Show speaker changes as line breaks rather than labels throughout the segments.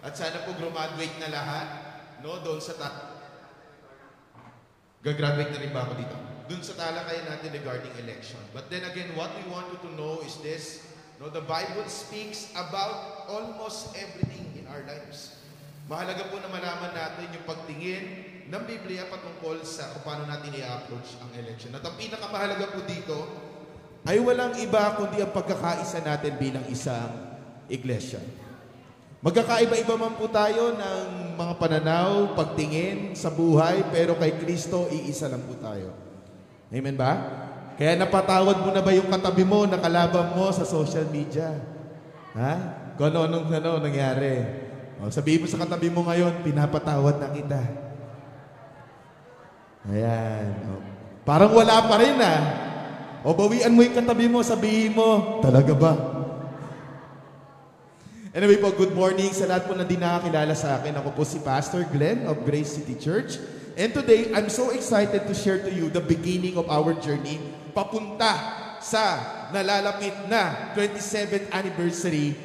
At sana po graduate na lahat. No, doon sa ta- Gagraduate na rin ba ako dito? Doon sa talakayan natin regarding election. But then again, what we want you to know is this. No, the Bible speaks about almost everything in our lives. Mahalaga po na malaman natin yung pagtingin ng Biblia patungkol sa kung paano natin i-approach ang election. At ang pinakamahalaga po dito ay walang iba kundi ang pagkakaisa natin bilang isang iglesia. Magkakaiba-iba man po tayo ng mga pananaw, pagtingin sa buhay, pero kay Kristo, iisa lang po tayo. Amen ba? Kaya napatawad mo na ba yung katabi mo, nakalaban mo sa social media? Ha? Kung ano nung ano nangyari. O, sabihin mo sa katabi mo ngayon, pinapatawad na kita. Ayan. O, parang wala pa rin ah. O bawian mo yung katabi mo, sabihin mo, talaga ba? Anyway po, good morning sa lahat po na di nakakilala sa akin. Ako po si Pastor Glenn of Grace City Church. And today, I'm so excited to share to you the beginning of our journey papunta sa nalalapit na 27th anniversary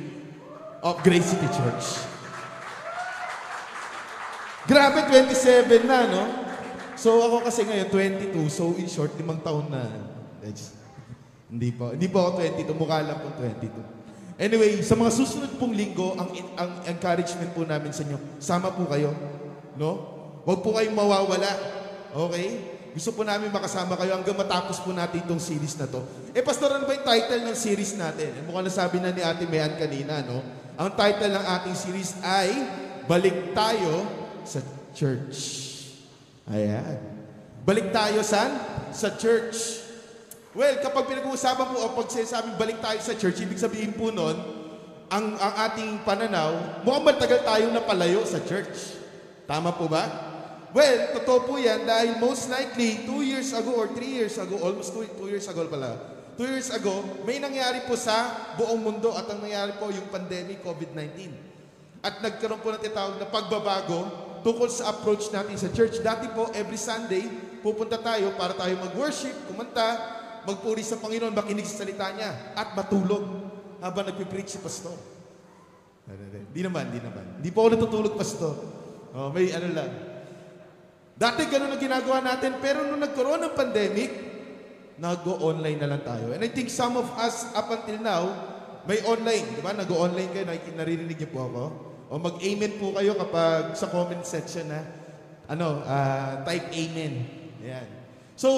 of Grace City Church. Grabe, 27 na, no? So ako kasi ngayon, 22. So in short, limang taon na. Hindi po. Hindi po ako 22. Mukha lang po 22. Anyway, sa mga susunod pong linggo, ang, ang encouragement po namin sa inyo, sama po kayo. No? Huwag po kayong mawawala. Okay? Gusto po namin makasama kayo hanggang matapos po natin itong series na to. Eh, pastor, ano ba yung title ng series natin? Eh, mukhang nasabi na ni Ate Mayan kanina, no? Ang title ng ating series ay Balik Tayo sa Church. Ayan. Balik tayo saan? Sa church. Well, kapag pinag-uusapan po o pag sinasabing balik tayo sa church, ibig sabihin po nun, ang, ang ating pananaw, mukhang matagal tayong napalayo sa church. Tama po ba? Well, totoo po yan dahil most likely, two years ago or three years ago, almost two, two years ago pala, two years ago, may nangyari po sa buong mundo at ang nangyari po yung pandemic COVID-19. At nagkaroon po ng tinatawag na pagbabago tungkol sa approach natin sa church. Dati po, every Sunday, pupunta tayo para tayo mag-worship, kumanta, magpuri sa Panginoon, makinig sa salita niya, at matulog habang nagpipreach si pastor. Di naman, di naman. Di po ako natutulog, pastor. Oh, may ano lang. Dati ganun ang ginagawa natin, pero nung nagkaroon ng pandemic, nag-online na lang tayo. And I think some of us, up until now, may online. Di ba? Nag-online kayo, naririnig niyo po ako. O mag-amen po kayo kapag sa comment section na, ano, ah, type amen. Ayan. So,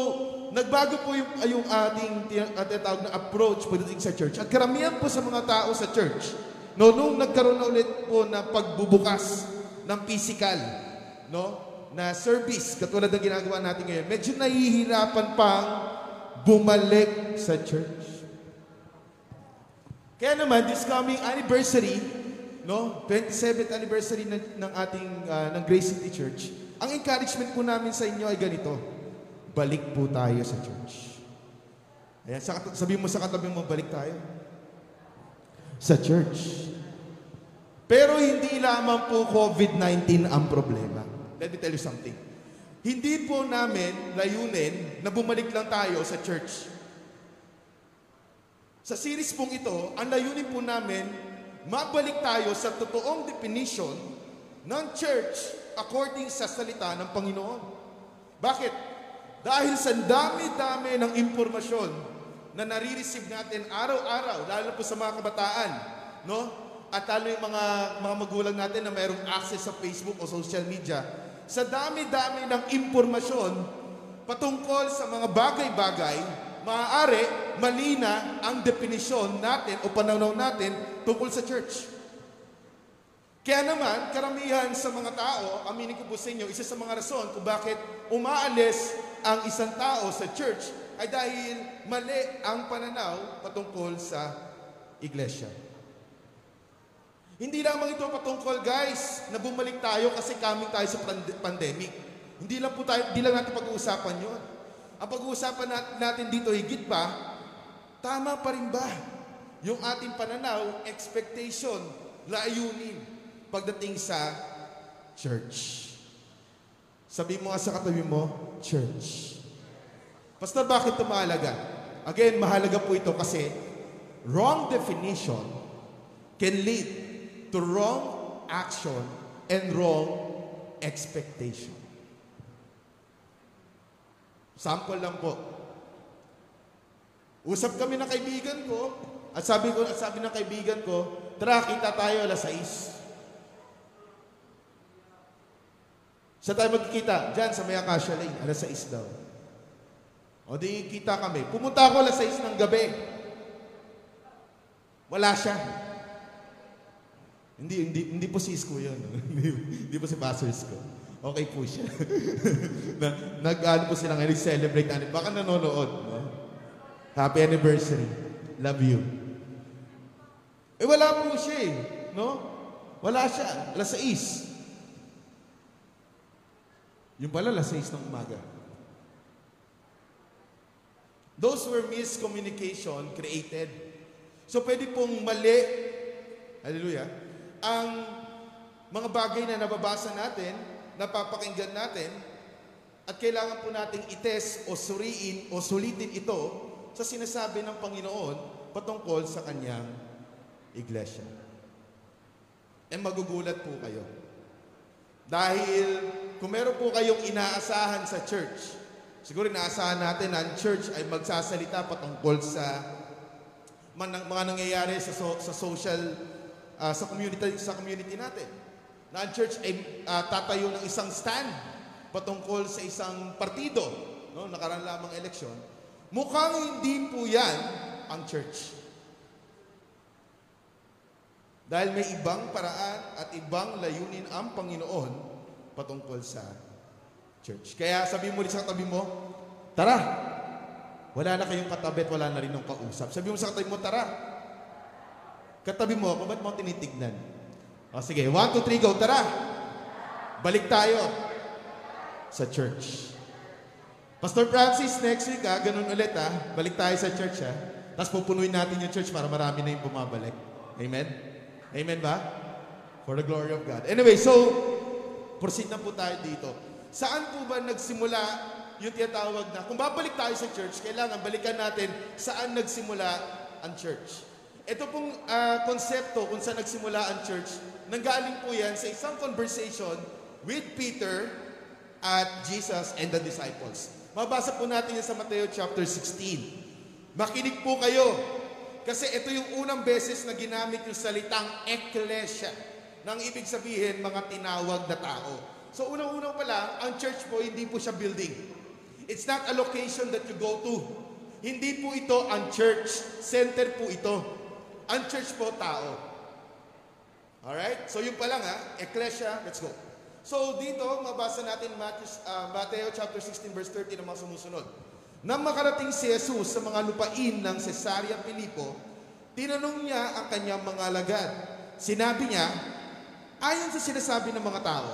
nagbago po yung, yung ating ti- tinatawag na approach pagdating sa church. At karamihan po sa mga tao sa church, no, nung nagkaroon na ulit po na pagbubukas ng physical, no, na service, katulad ng ginagawa natin ngayon, medyo nahihirapan pang bumalik sa church. Kaya naman, this coming anniversary, no, 27th anniversary ng, ng ating, ah, ng Grace City Church, ang encouragement po namin sa inyo ay ganito, balik po tayo sa church. Ayan, sa, sabihin mo sa katabi mo, balik tayo. Sa church. Pero hindi lamang po COVID-19 ang problema. Let me tell you something. Hindi po namin layunin na bumalik lang tayo sa church. Sa series pong ito, ang layunin po namin, mabalik tayo sa totoong definition ng church according sa salita ng Panginoon. Bakit? Dahil sa dami-dami ng impormasyon na nare-receive natin araw-araw, lalo po sa mga kabataan, no? At lalo yung mga, mga magulang natin na mayroong access sa Facebook o social media, sa dami-dami ng impormasyon patungkol sa mga bagay-bagay, maaari malina ang definisyon natin o pananaw natin tungkol sa church. Kaya naman, karamihan sa mga tao, aminin ko po sa inyo, isa sa mga rason kung bakit umaalis ang isang tao sa church ay dahil mali ang pananaw patungkol sa iglesia. Hindi lamang ito patungkol, guys, na bumalik tayo kasi coming tayo sa pand- pandemic. Hindi lang po tayo, hindi lang natin pag-uusapan yun. Ang pag-uusapan nat- natin dito higit pa, tama pa rin ba yung ating pananaw, expectation, layunin pagdating sa church? Sabi mo nga sa katabi mo, church. Pastor, bakit ito mahalaga? Again, mahalaga po ito kasi wrong definition can lead to wrong action and wrong expectation. Sample lang po. Usap kami ng kaibigan ko at sabi ko at sabi ng kaibigan ko, tara kita tayo alas 6. Sa tayo magkikita? Diyan sa may Acacia Lane, alas 6 daw. O di kita kami. Pumunta ako alas 6 ng gabi. Wala siya. Hindi, hindi, hindi po si Isko yun. hindi, po si Pastor Isko. Okay po siya. na, nag, ano po sila ngayon, celebrate natin. Baka nanonood. No? Happy anniversary. Love you. Eh wala po siya eh. No? Wala siya. Alas 6. Yung pala, alas 6 ng umaga. Those were miscommunication created. So pwede pong mali, hallelujah, ang mga bagay na nababasa natin, napapakinggan natin, at kailangan po nating itest o suriin o sulitin ito sa sinasabi ng Panginoon patungkol sa kanyang iglesia. E magugulat po kayo. Dahil kung meron po kayong inaasahan sa church, siguro inaasahan natin na ang church ay magsasalita patungkol sa man, mga nangyayari sa, so, sa social, uh, sa community, sa community natin. Na ang church ay uh, tatayo ng isang stand patungkol sa isang partido, no, nakaraan lamang eleksyon. Mukhang hindi po yan ang church. Dahil may ibang paraan at ibang layunin ang Panginoon patungkol sa church. Kaya sabi mo sa katabi mo, tara, wala na kayong katabi at wala na rin ng kausap. Sabi mo sa katabi mo, tara. Katabi mo ako, ba't mo tinitignan? O sige, one, two, three, go, tara. Balik tayo sa church. Pastor Francis, next week ha, ganun ulit ha. Balik tayo sa church ha. Tapos pupunuin natin yung church para marami na yung bumabalik. Amen? Amen ba? For the glory of God. Anyway, so, proceed na po tayo dito. Saan po ba nagsimula yung tinatawag na, kung babalik tayo sa church, kailangan balikan natin saan nagsimula ang church. Ito pong uh, konsepto kung saan nagsimula ang church, nanggaling po yan sa isang conversation with Peter at Jesus and the disciples. Mabasa po natin yan sa Mateo chapter 16. Makinig po kayo kasi ito yung unang beses na ginamit yung salitang ecclesia. Nang ibig sabihin, mga tinawag na tao. So unang-unang pa lang, ang church po, hindi po siya building. It's not a location that you go to. Hindi po ito ang church. Center po ito. Ang church po, tao. Alright? So yun pa lang ha. Ecclesia, let's go. So dito, mabasa natin Matthew, uh, Mateo chapter 16 verse 30 na mga sumusunod. Nang makarating si Jesus sa mga lupain ng Cesarea Pilipo, tinanong niya ang kanyang mga alagad. Sinabi niya, ayon sa sinasabi ng mga tao,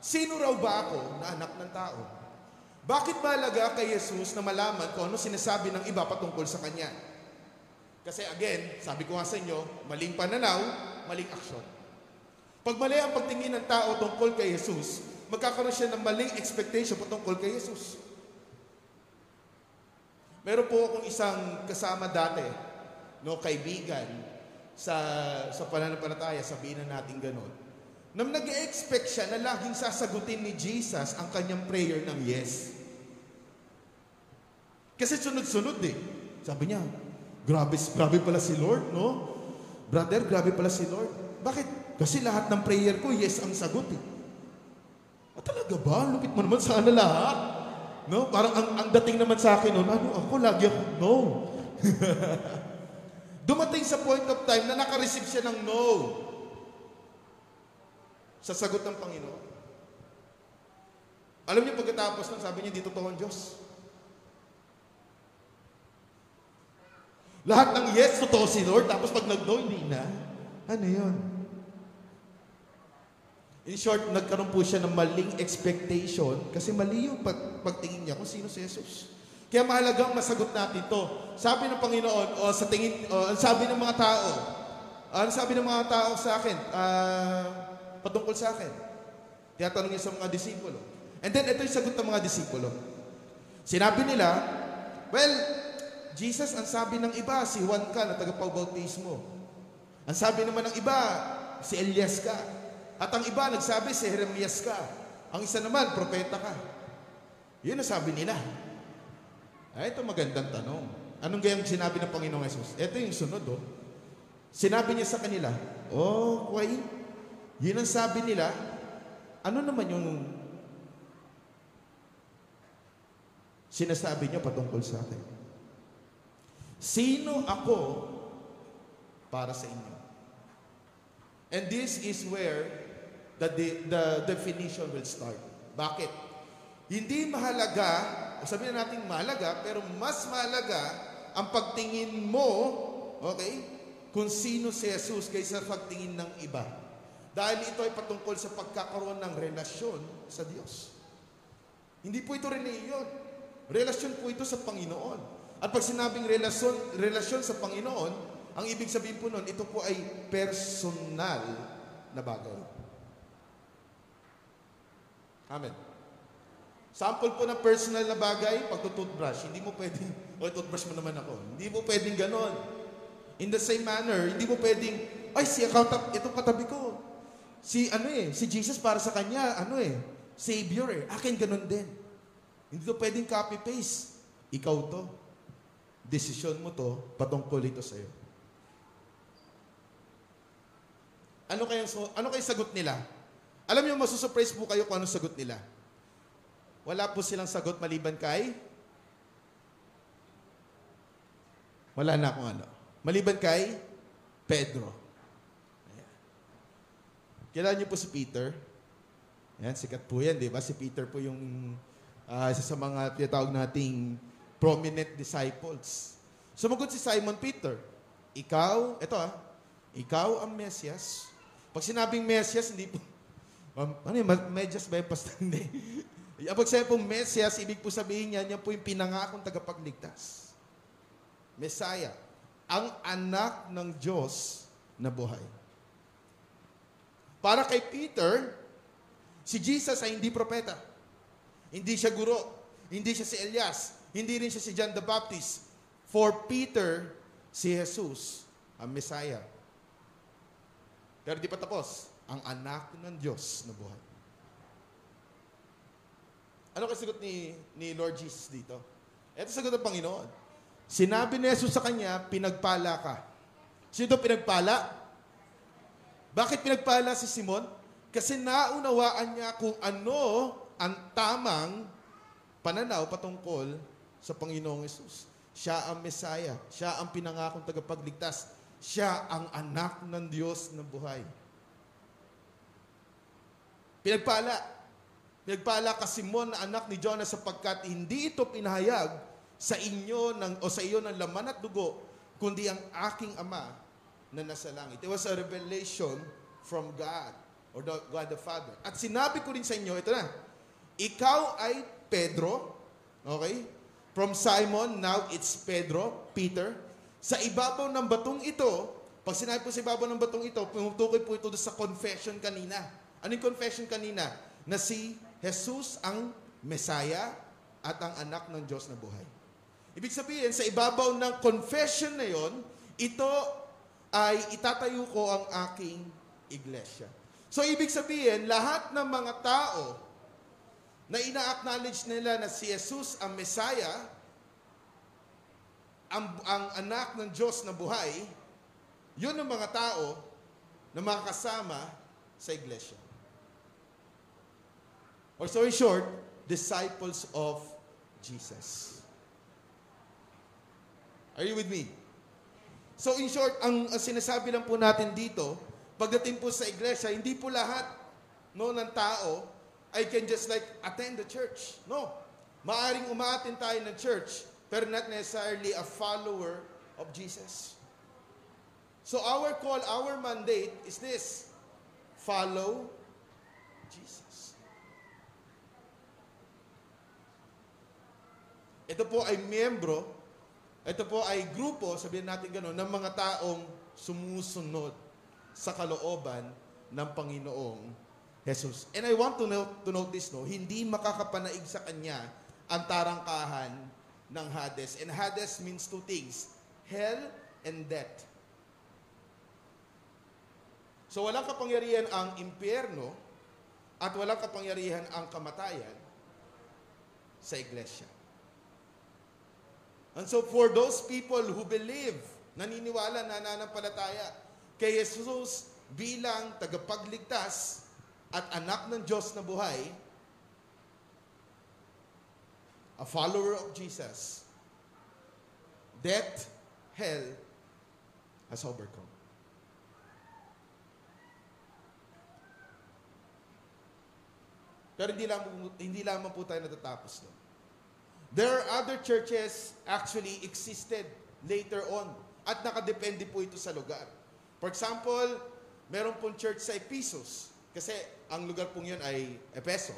sino raw ba ako na anak ng tao? Bakit mahalaga kay Jesus na malaman kung ano sinasabi ng iba patungkol sa kanya? Kasi again, sabi ko nga sa inyo, maling pananaw, maling aksyon. Pag mali ang pagtingin ng tao tungkol kay Jesus, magkakaroon siya ng maling expectation patungkol kay Jesus. Meron po akong isang kasama dati, no, kaibigan, sa, sa pananampalataya, sabihin na natin ganun. Nang nag-expect siya na laging sasagutin ni Jesus ang kanyang prayer ng yes. Kasi sunod-sunod eh. Sabi niya, grabe, grabe pala si Lord, no? Brother, grabe pala si Lord. Bakit? Kasi lahat ng prayer ko, yes ang sagot eh. Ah, talaga ba? Lupit mo naman sana lahat. No? Parang ang, ang dating naman sa akin noon, ano ako, lagi ako, no. Dumating sa point of time na nakareceive siya ng no. Sa sagot ng Panginoon. Alam niyo pagkatapos nun, sabi niya, di totoo ang Diyos. Lahat ng yes, totoo si Lord. Tapos pag nag-no, hindi na. Ano yun? In short, nagkaroon po siya ng maling expectation kasi mali yung pag, pagtingin niya kung sino si Jesus. Kaya mahalagang masagot natin to. Sabi ng Panginoon, o sa tingin, o sabi ng mga tao, ano sabi ng mga tao sa akin, uh, patungkol sa akin? Tiyatanong niya sa mga disipulo. And then, ito yung sagot ng mga disipulo. Sinabi nila, well, Jesus, ang sabi ng iba, si Juan ka na tagapaubautismo. Ang sabi naman ng iba, si Elias ka. At ang iba nagsabi, si Jeremias ka. Ang isa naman, propeta ka. Yun ang sabi nila. Ay, ito magandang tanong. Anong gayang sinabi ng Panginoong Yesus? Ito yung sunod, oh. Sinabi niya sa kanila, Oh, why? Yun ang sabi nila. Ano naman yung sinasabi niyo patungkol sa akin? Sino ako para sa inyo? And this is where the, the, the definition will start. Bakit? Hindi mahalaga, o sabihin na natin mahalaga, pero mas mahalaga ang pagtingin mo, okay, kung sino si Jesus kaysa pagtingin ng iba. Dahil ito ay patungkol sa pagkakaroon ng relasyon sa Diyos. Hindi po ito reliyon. Relasyon po ito sa Panginoon. At pag sinabing relasyon, relasyon sa Panginoon, ang ibig sabihin po nun, ito po ay personal na bagay. Amen. Sample po ng personal na bagay, pagtutoothbrush, hindi mo pwedeng, o toothbrush mo naman ako, hindi mo pwedeng ganon. In the same manner, hindi mo pwedeng, ay, si account, itong katabi ko. Si, ano eh, si Jesus para sa kanya, ano eh, Savior eh. Akin ganon din. Hindi to pwedeng copy-paste. Ikaw to. Desisyon mo to, patungkol ito sa'yo. Ano kayang, ano kayang sagot nila? Alam niyo, masusurprise po kayo kung anong sagot nila. Wala po silang sagot maliban kay? Wala na akong ano. Maliban kay Pedro. Ayan. Kilala niyo po si Peter? Ayan, sikat po yan, di ba? Si Peter po yung uh, isa sa mga tinatawag nating prominent disciples. Sumagot si Simon Peter, ikaw, ito ah, ikaw ang Mesias. Pag sinabing Mesias, hindi po, um, ano yun, medyas ba yung pasta? Hindi. Pag sabi po Mesias, ibig po sabihin niya, yan po yung pinangakong tagapagligtas. Messiah. Ang anak ng Diyos na buhay. Para kay Peter, si Jesus ay hindi propeta. Hindi siya guro. Hindi siya si Elias. Hindi rin siya si John the Baptist. For Peter, si Jesus, ang Messiah. Pero di pa tapos. Ang anak ng Diyos na buhay. Ano kasagot ni, ni Lord Jesus dito? Ito sagot ng Panginoon. Sinabi ni Jesus sa kanya, pinagpala ka. Sino pinagpala? Bakit pinagpala si Simon? Kasi naunawaan niya kung ano ang tamang pananaw patungkol sa Panginoong Yesus. Siya ang Messiah. Siya ang pinangakong tagapagligtas. Siya ang anak ng Diyos na buhay. Pinagpala. Nagpala ka Simon na anak ni Jonas sapagkat hindi ito pinahayag sa inyo ng, o sa iyo ng laman at dugo, kundi ang aking ama na nasa langit. It was a revelation from God or the, God the Father. At sinabi ko rin sa inyo, ito na, ikaw ay Pedro, okay? From Simon, now it's Pedro, Peter. Sa ibabaw ng batong ito, pag sinabi po sa ibabaw ng batong ito, pumutukoy po ito sa confession kanina. Ano yung confession kanina? Na si Jesus ang Messiah at ang anak ng Diyos na buhay. Ibig sabihin, sa ibabaw ng confession na yon, ito ay itatayo ko ang aking iglesia. So, ibig sabihin, lahat ng mga tao na ina-acknowledge nila na si Jesus ang Messiah, ang, ang anak ng Diyos na buhay, yun ang mga tao na makakasama sa iglesia. Or so in short, disciples of Jesus. Are you with me? So in short, ang, ang sinasabi lang po natin dito, pagdating po sa iglesia, hindi po lahat no, ng tao ay can just like attend the church. No. Maaring umaatin tayo ng church, pero not necessarily a follower of Jesus. So our call, our mandate is this, follow Jesus. Ito po ay miyembro, ito po ay grupo, sabihin natin gano'n, ng mga taong sumusunod sa kalooban ng Panginoong Jesus. And I want to note, to note this, no? Hindi makakapanaig sa kanya ang tarangkahan ng Hades. And Hades means two things, hell and death. So walang kapangyarihan ang impyerno at walang kapangyarihan ang kamatayan sa iglesia. And so for those people who believe, naniniwala, nananampalataya kay Jesus bilang tagapagligtas at anak ng Diyos na buhay, a follower of Jesus, death, hell, has overcome. Pero hindi lamang, hindi lamang po tayo natatapos doon. There are other churches actually existed later on at nakadepende po ito sa lugar. For example, meron pong church sa Ephesus kasi ang lugar pong yun ay Epeso.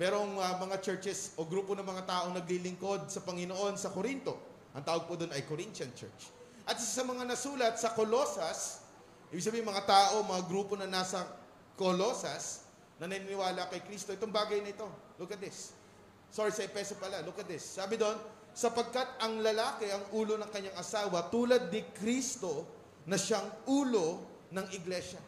Merong uh, mga churches o grupo ng mga taong naglilingkod sa Panginoon sa Corinto. Ang tawag po doon ay Corinthian Church. At sa mga nasulat sa Colossus, ibig sabihin mga tao, mga grupo na nasa Colossus, na naniniwala kay Kristo, itong bagay na ito. Look at this. Sorry, sa Epeso pala. Look at this. Sabi doon, sapagkat ang lalaki ang ulo ng kanyang asawa tulad ni Kristo na siyang ulo ng iglesia.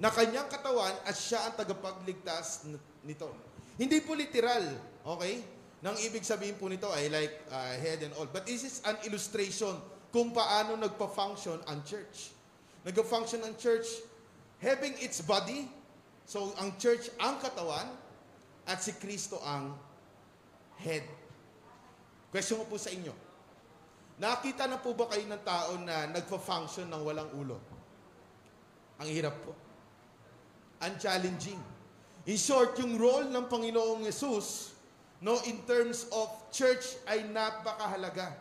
Na kanyang katawan at siya ang tagapagligtas nito. Hindi po literal, okay? Nang ibig sabihin po nito ay like uh, head and all. But this is an illustration kung paano nagpa-function ang church. Nagpa-function ang church having its body, So, ang church ang katawan at si Kristo ang head. Question ko po sa inyo. Nakita na po ba kayo ng tao na nagpa-function ng walang ulo? Ang hirap po. Unchallenging. In short, yung role ng Panginoong Yesus, no, in terms of church ay napakahalaga.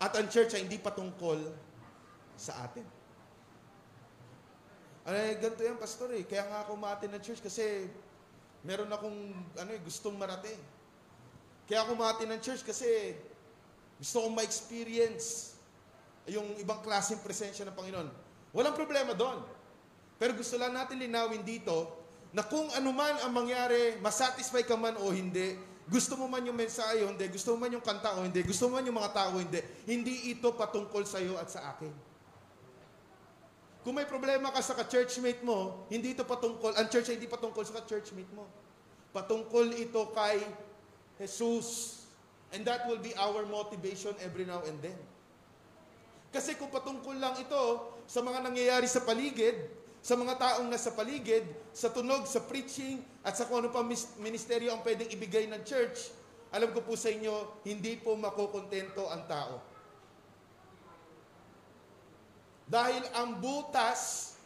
At ang church ay hindi patungkol sa atin. Ay, ganito yan, pastor eh. Kaya nga ako umati ng church kasi meron akong ano eh, gustong marating. Kaya ako umati ng church kasi gusto kong ma-experience yung ibang klaseng presensya ng Panginoon. Walang problema doon. Pero gusto lang natin linawin dito na kung ano man ang mangyari, masatisfy ka man o hindi, gusto mo man yung mensahe o hindi, gusto mo man yung kanta o hindi, gusto mo man yung mga tao o hindi, hindi ito patungkol sa iyo at sa akin. Kung may problema ka sa ka-churchmate mo, hindi ito patungkol, ang church ay hindi patungkol sa ka-churchmate mo. Patungkol ito kay Jesus. And that will be our motivation every now and then. Kasi kung patungkol lang ito sa mga nangyayari sa paligid, sa mga taong nasa paligid, sa tunog, sa preaching, at sa kung ano pa ministeryo ang pwedeng ibigay ng church, alam ko po sa inyo, hindi po makukontento ang tao. Dahil ang butas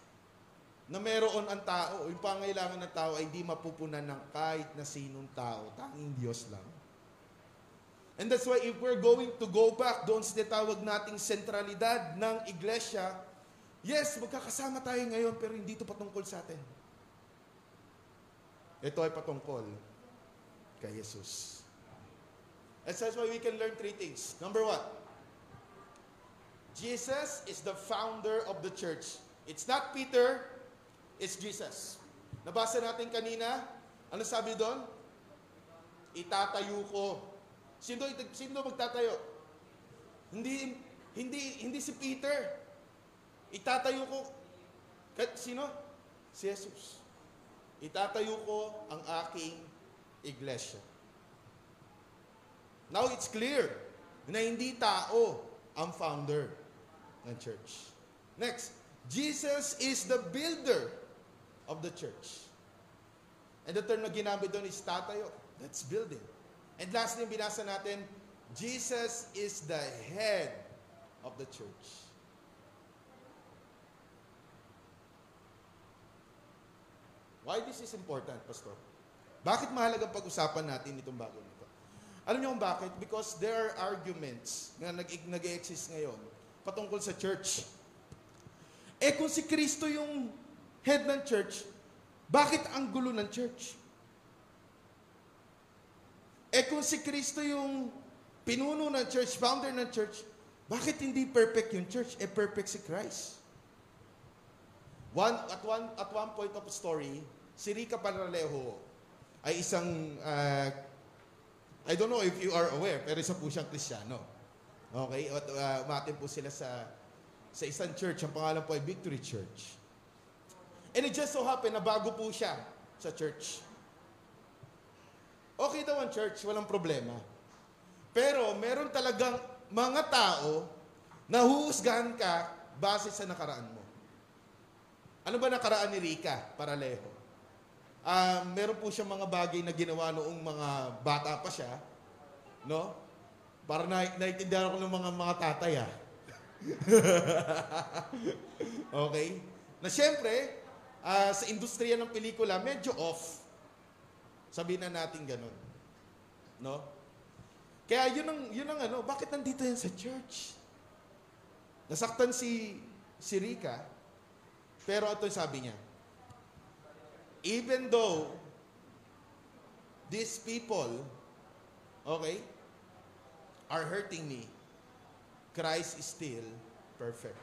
na meron ang tao, yung pangailangan ng tao ay hindi mapupunan ng kahit na sinong tao. Tanging Diyos lang. And that's why if we're going to go back doon sa tawag nating sentralidad ng iglesia, yes, magkakasama tayo ngayon pero hindi ito patungkol sa atin. Ito ay patungkol kay Jesus. And that's why we can learn three things. Number one, Jesus is the founder of the church. It's not Peter, it's Jesus. Nabasa natin kanina, ano sabi doon? Itatayo ko. Sino, sino magtatayo? Hindi, hindi, hindi si Peter. Itatayo ko. Sino? Si Jesus. Itatayo ko ang aking iglesia. Now it's clear na hindi tao ang founder ng church. Next, Jesus is the builder of the church. And the term na ginamit doon is tatayo. That's building. And lastly, binasa natin, Jesus is the head of the church. Why this is important, Pastor? Bakit mahalagang pag-usapan natin itong bagay nito? Alam niyo kung bakit? Because there are arguments na nag-exist ngayon patungkol sa church. Eh kung si Kristo yung head ng church, bakit ang gulo ng church? Eh kung si Kristo yung pinuno ng church, founder ng church, bakit hindi perfect yung church? Eh perfect si Christ. One, at, one, at one point of story, si Rica Panralejo ay isang, uh, I don't know if you are aware, pero isa po siyang Kristiyano. Okay? At uh, umatin po sila sa, sa isang church. Ang pangalan po ay Victory Church. And it just so happened na bago po siya sa church. Okay daw ang church, walang problema. Pero meron talagang mga tao na huhusgahan ka base sa nakaraan mo. Ano ba nakaraan ni Rika Paralejo? Ah, meron po siya mga bagay na ginawa noong mga bata pa siya, no? Para na naiintindihan ko ng mga mga tatay ah. okay? Na siyempre, ah, sa industriya ng pelikula, medyo off. Sabihin na natin ganun. No? Kaya yun ang, yun ang ano, bakit nandito yan sa church? Nasaktan si, si Rika, pero ito sabi niya, even though these people, okay, are hurting me, Christ is still perfect.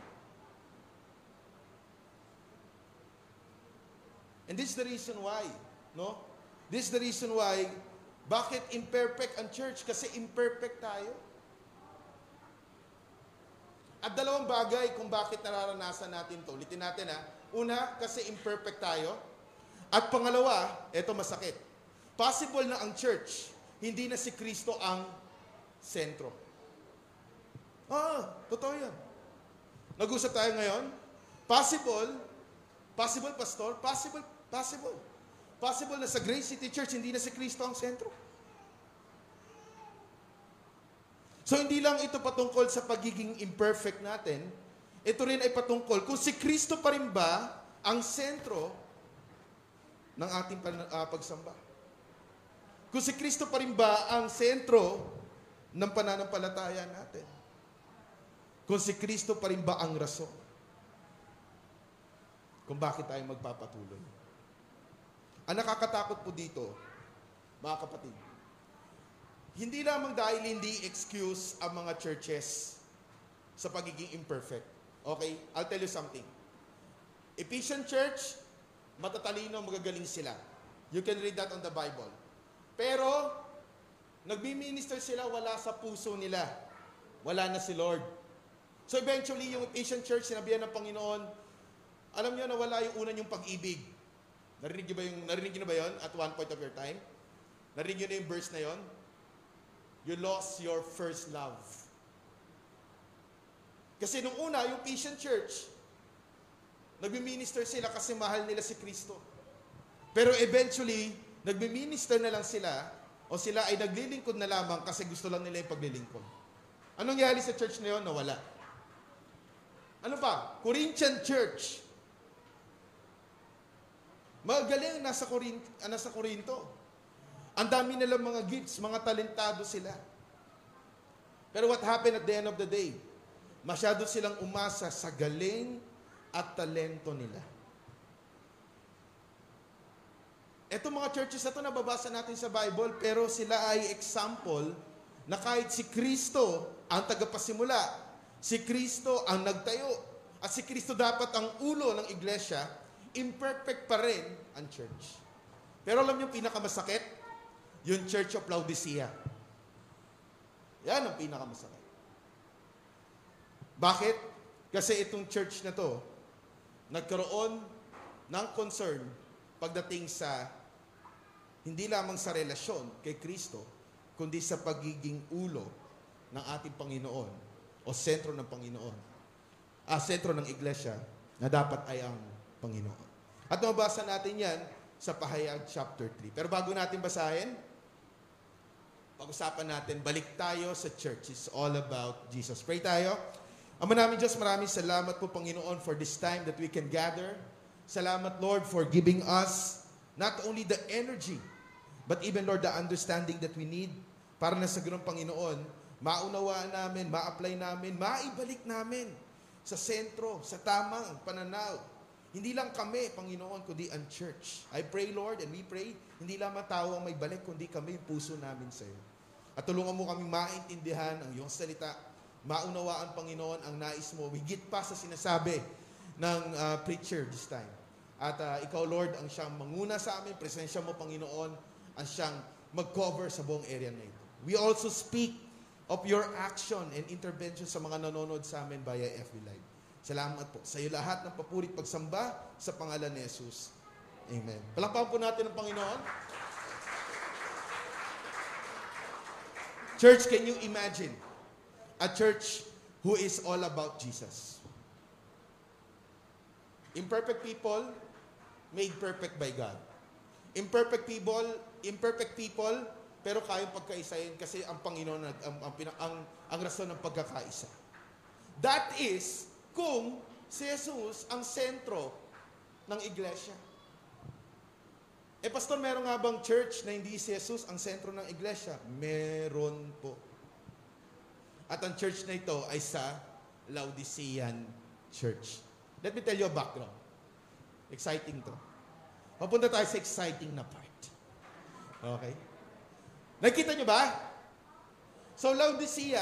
And this is the reason why, no? This is the reason why, bakit imperfect ang church? Kasi imperfect tayo. At dalawang bagay kung bakit nararanasan natin to. Ulitin natin ha. Una, kasi imperfect tayo. At pangalawa, eto masakit. Possible na ang church, hindi na si Kristo ang sentro. Ah, totoo yan. Nag-usap tayo ngayon. Possible, possible pastor, possible, possible. Possible na sa Grace City Church, hindi na si Kristo ang sentro. So hindi lang ito patungkol sa pagiging imperfect natin, ito rin ay patungkol kung si Kristo pa rin ba ang sentro ng ating uh, pagsamba. Kung si Kristo pa rin ba ang sentro ng pananampalataya natin. Kung si Kristo pa rin ba ang rason kung bakit tayo magpapatuloy. Ang nakakatakot po dito, mga kapatid, hindi lamang dahil hindi excuse ang mga churches sa pagiging imperfect. Okay? I'll tell you something. Ephesian church, matatalino, magagaling sila. You can read that on the Bible. Pero, nagbi-minister sila wala sa puso nila. Wala na si Lord. So eventually, yung Ephesian church, sinabihan ng Panginoon, alam niyo na wala yung una yung pag-ibig. Narinig niyo ba yung narinig niyo na ba 'yon at one point of your time? Narinig niyo na yung verse na 'yon? You lost your first love. Kasi nung una, yung Ephesian church, nagmi-minister sila kasi mahal nila si Kristo. Pero eventually, nagmi-minister na lang sila o sila ay naglilingkod na lamang kasi gusto lang nila yung paglilingkod. Anong nangyari sa church na yun? Nawala. Ano pa? Corinthian church. Magaling nasa Corinto, nasa Corinto. Ang dami nilang mga gifts, mga talentado sila. Pero what happened at the end of the day? Masyado silang umasa sa galing at talento nila. Ito mga churches na ito, nababasa natin sa Bible, pero sila ay example na kahit si Kristo ang tagapasimula, si Kristo ang nagtayo, at si Kristo dapat ang ulo ng iglesia, imperfect pa rin ang church. Pero alam niyo pinakamasakit? Yung Church of Laodicea. Yan ang pinakamasakit. Bakit? Kasi itong church na to, nagkaroon ng concern pagdating sa hindi lamang sa relasyon kay Kristo, kundi sa pagiging ulo ng ating Panginoon o sentro ng Panginoon. Ah, sentro ng iglesia na dapat ay ang Panginoon. At mabasa natin yan sa Pahayag chapter 3. Pero bago natin basahin, pag-usapan natin, balik tayo sa church. It's all about Jesus. Pray tayo. Ama namin Diyos, maraming salamat po Panginoon for this time that we can gather. Salamat Lord for giving us not only the energy, but even Lord the understanding that we need para na sa ganun Panginoon, maunawaan namin, ma-apply namin, maibalik namin sa sentro, sa tamang pananaw. Hindi lang kami, Panginoon, kundi ang church. I pray, Lord, and we pray, hindi lamang tao ang may balik, kundi kami yung puso namin sa iyo. At tulungan mo kami maintindihan ang iyong salita. Maunawaan, Panginoon, ang nais mo. Higit pa sa sinasabi ng ah, preacher this time. At ah, ikaw, Lord, ang siyang manguna sa amin, presensya mo, Panginoon, ang siyang mag-cover sa buong area na ito. We also speak of your action and intervention sa mga nanonood sa amin via FB Live. Salamat po sa iyo lahat ng papurit pagsamba sa pangalan ni Jesus. Amen. Palakpakan po natin ang Panginoon. Church, can you imagine a church who is all about Jesus? Imperfect people made perfect by God. Imperfect people, imperfect people, pero kayang pagkaisahin kasi ang Panginoon ang, ang, pinang- ang, ang rason ng pagkakaisa. That is kung si Jesus ang sentro ng iglesia. Eh, pastor, meron nga bang church na hindi si Jesus ang sentro ng iglesia? Meron po. At ang church na ito ay sa Laodicean Church. Let me tell you a background. Exciting to. Papunta tayo sa exciting na part. Okay? Nakita nyo ba? So, Laodicea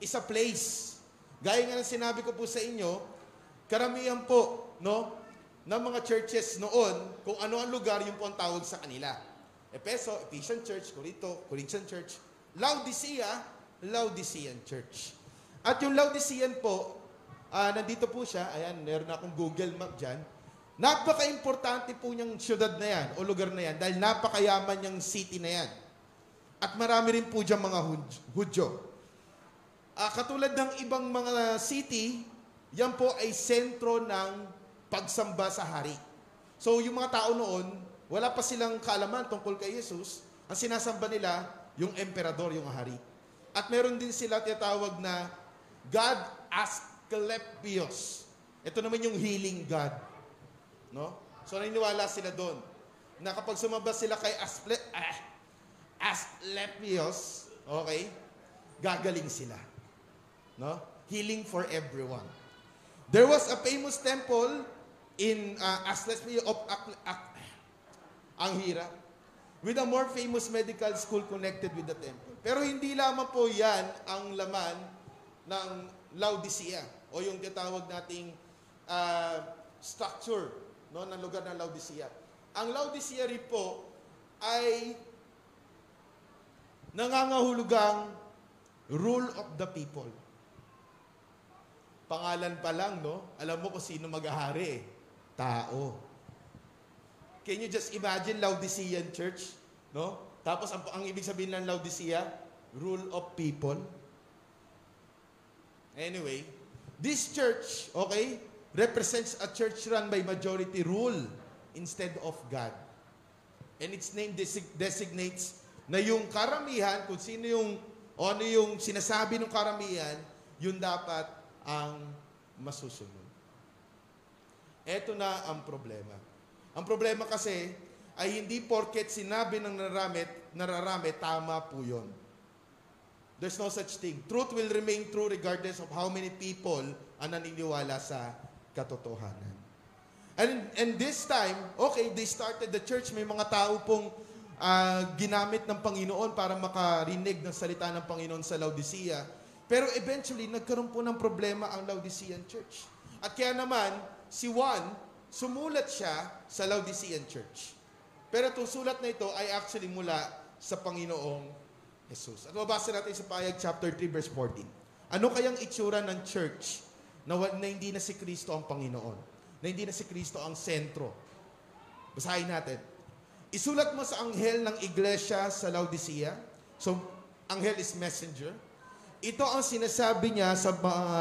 is a place. Gaya nga ng sinabi ko po sa inyo, karamihan po, no, ng mga churches noon, kung ano ang lugar, yun po ang tawag sa kanila. Epeso, Ephesian Church, Corinto, Corinthian Church. Laodicea, Laodicean Church. At yung Laodicean po, ah, nandito po siya, ayan, meron akong Google Map dyan. Napaka-importante po niyang syudad na yan, o lugar na yan, dahil napakayaman niyang city na yan. At marami rin po dyan mga Hud- Hudyo. Ah, katulad ng ibang mga city, yan po ay sentro ng pagsamba sa hari. So yung mga tao noon, wala pa silang kaalaman tungkol kay Jesus. Ang sinasamba nila, yung emperador, yung hari. At meron din sila tinatawag na God Asclepios. Ito naman yung healing God. No? So naniniwala sila doon na kapag sumamba sila kay Asple, ah, Asclepios, okay, gagaling sila. No? Healing for everyone. There was a famous temple in uh, Asclepios of ang hirap. With a more famous medical school connected with the temple. Pero hindi lamang po yan ang laman ng Laodicea o yung tinatawag nating uh, structure no, ng lugar ng Laodicea. Ang Laodicea rin po ay nangangahulugang rule of the people. Pangalan pa lang, no? Alam mo kung sino mag-ahari eh. Tao. Can you just imagine Laodicean church? No? Tapos ang, ang ibig sabihin ng Laodicea, rule of people. Anyway, this church, okay, represents a church run by majority rule instead of God. And its name desig- designates na yung karamihan, kung sino yung, o ano yung sinasabi ng karamihan, yun dapat ang masusunod. Ito na ang problema. Ang problema kasi ay hindi porket sinabi ng nararamit, nararami, tama po yun. There's no such thing. Truth will remain true regardless of how many people ang naniniwala sa katotohanan. And, and this time, okay, they started the church. May mga tao pong ah, ginamit ng Panginoon para makarinig ng salita ng Panginoon sa Laodicea. Pero eventually, nagkaroon po ng problema ang Laodicean church. At kaya naman, si Juan, sumulat siya sa Laodicean church. Pero itong sulat na ito ay actually mula sa Panginoong Jesus. At mabasa natin sa Payag chapter 3 verse 14. Ano kayang itsura ng church na, na hindi na si Kristo ang Panginoon? Na hindi na si Kristo ang sentro? Basahin natin. Isulat mo sa anghel ng iglesia sa Laodicea. So, anghel is messenger. Ito ang sinasabi niya sa mga